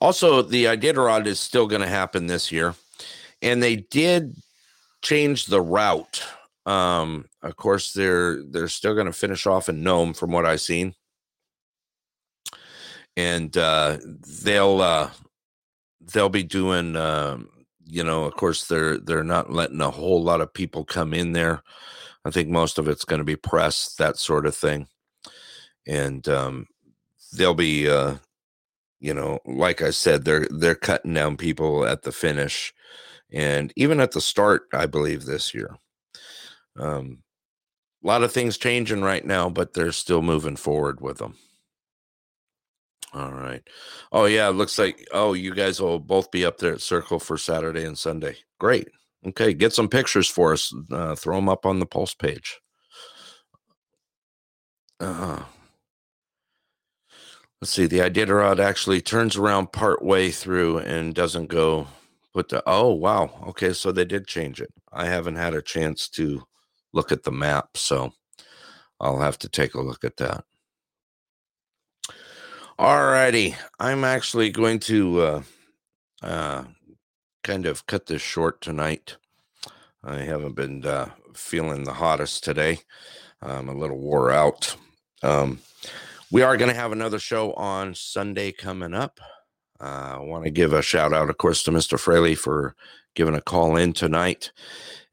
[SPEAKER 3] also, the Iditarod is still going to happen this year. And they did change the route. Um, of course, they're they're still going to finish off in Nome, from what I've seen and uh, they'll uh, they'll be doing. Um, you know, of course, they're they're not letting a whole lot of people come in there. I think most of it's going to be press, that sort of thing, and um, they'll be. Uh, you know, like I said, they're they're cutting down people at the finish, and even at the start, I believe this year. Um, a lot of things changing right now, but they're still moving forward with them. All right. Oh yeah, it looks like oh you guys will both be up there at Circle for Saturday and Sunday. Great. Okay, get some pictures for us. Uh, throw them up on the Pulse page. Uh, let's see. The Iditarod actually turns around part way through and doesn't go put the. Oh wow. Okay, so they did change it. I haven't had a chance to look at the map, so I'll have to take a look at that. All righty. I'm actually going to uh, uh, kind of cut this short tonight. I haven't been uh, feeling the hottest today. I'm a little wore out. Um, we are going to have another show on Sunday coming up. Uh, I want to give a shout out, of course, to Mr. Fraley for giving a call in tonight.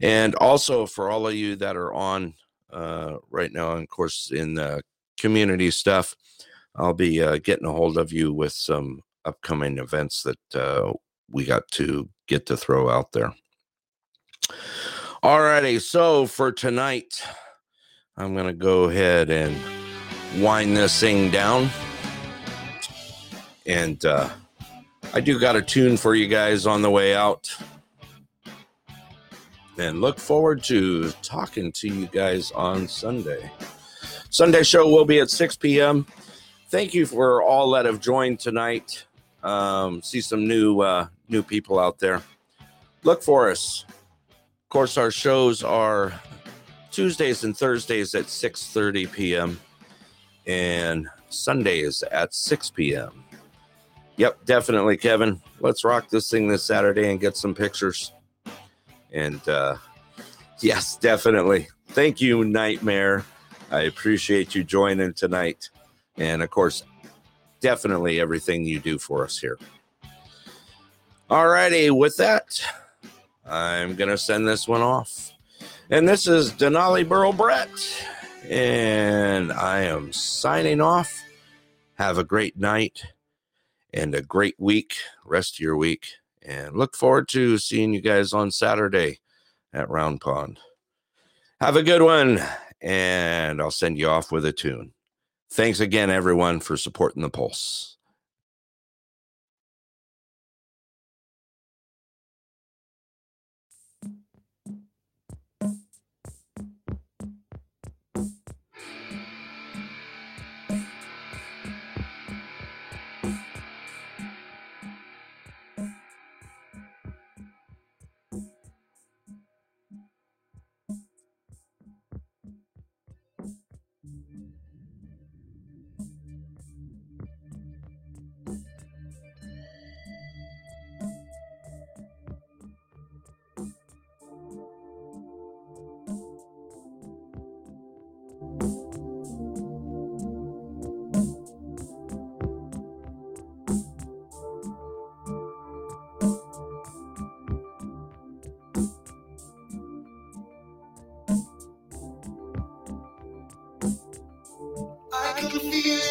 [SPEAKER 3] And also for all of you that are on uh, right now, and of course, in the community stuff, I'll be uh, getting a hold of you with some upcoming events that uh, we got to get to throw out there. All righty. so for tonight, I'm gonna go ahead and wind this thing down. And uh, I do got a tune for you guys on the way out. And look forward to talking to you guys on Sunday. Sunday show will be at 6 p.m. Thank you for all that have joined tonight. Um, see some new uh, new people out there. Look for us. Of course, our shows are Tuesdays and Thursdays at 6:30 p.m. and Sundays at 6 p.m. Yep, definitely, Kevin. Let's rock this thing this Saturday and get some pictures. And uh, yes, definitely. Thank you, Nightmare. I appreciate you joining tonight. And of course, definitely everything you do for us here. All righty, with that, I'm gonna send this one off. And this is Denali Borough Brett. And I am signing off. Have a great night and a great week, rest of your week. And look forward to seeing you guys on Saturday at Round Pond. Have a good one, and I'll send you off with a tune. Thanks again, everyone, for supporting the Pulse.
[SPEAKER 2] Can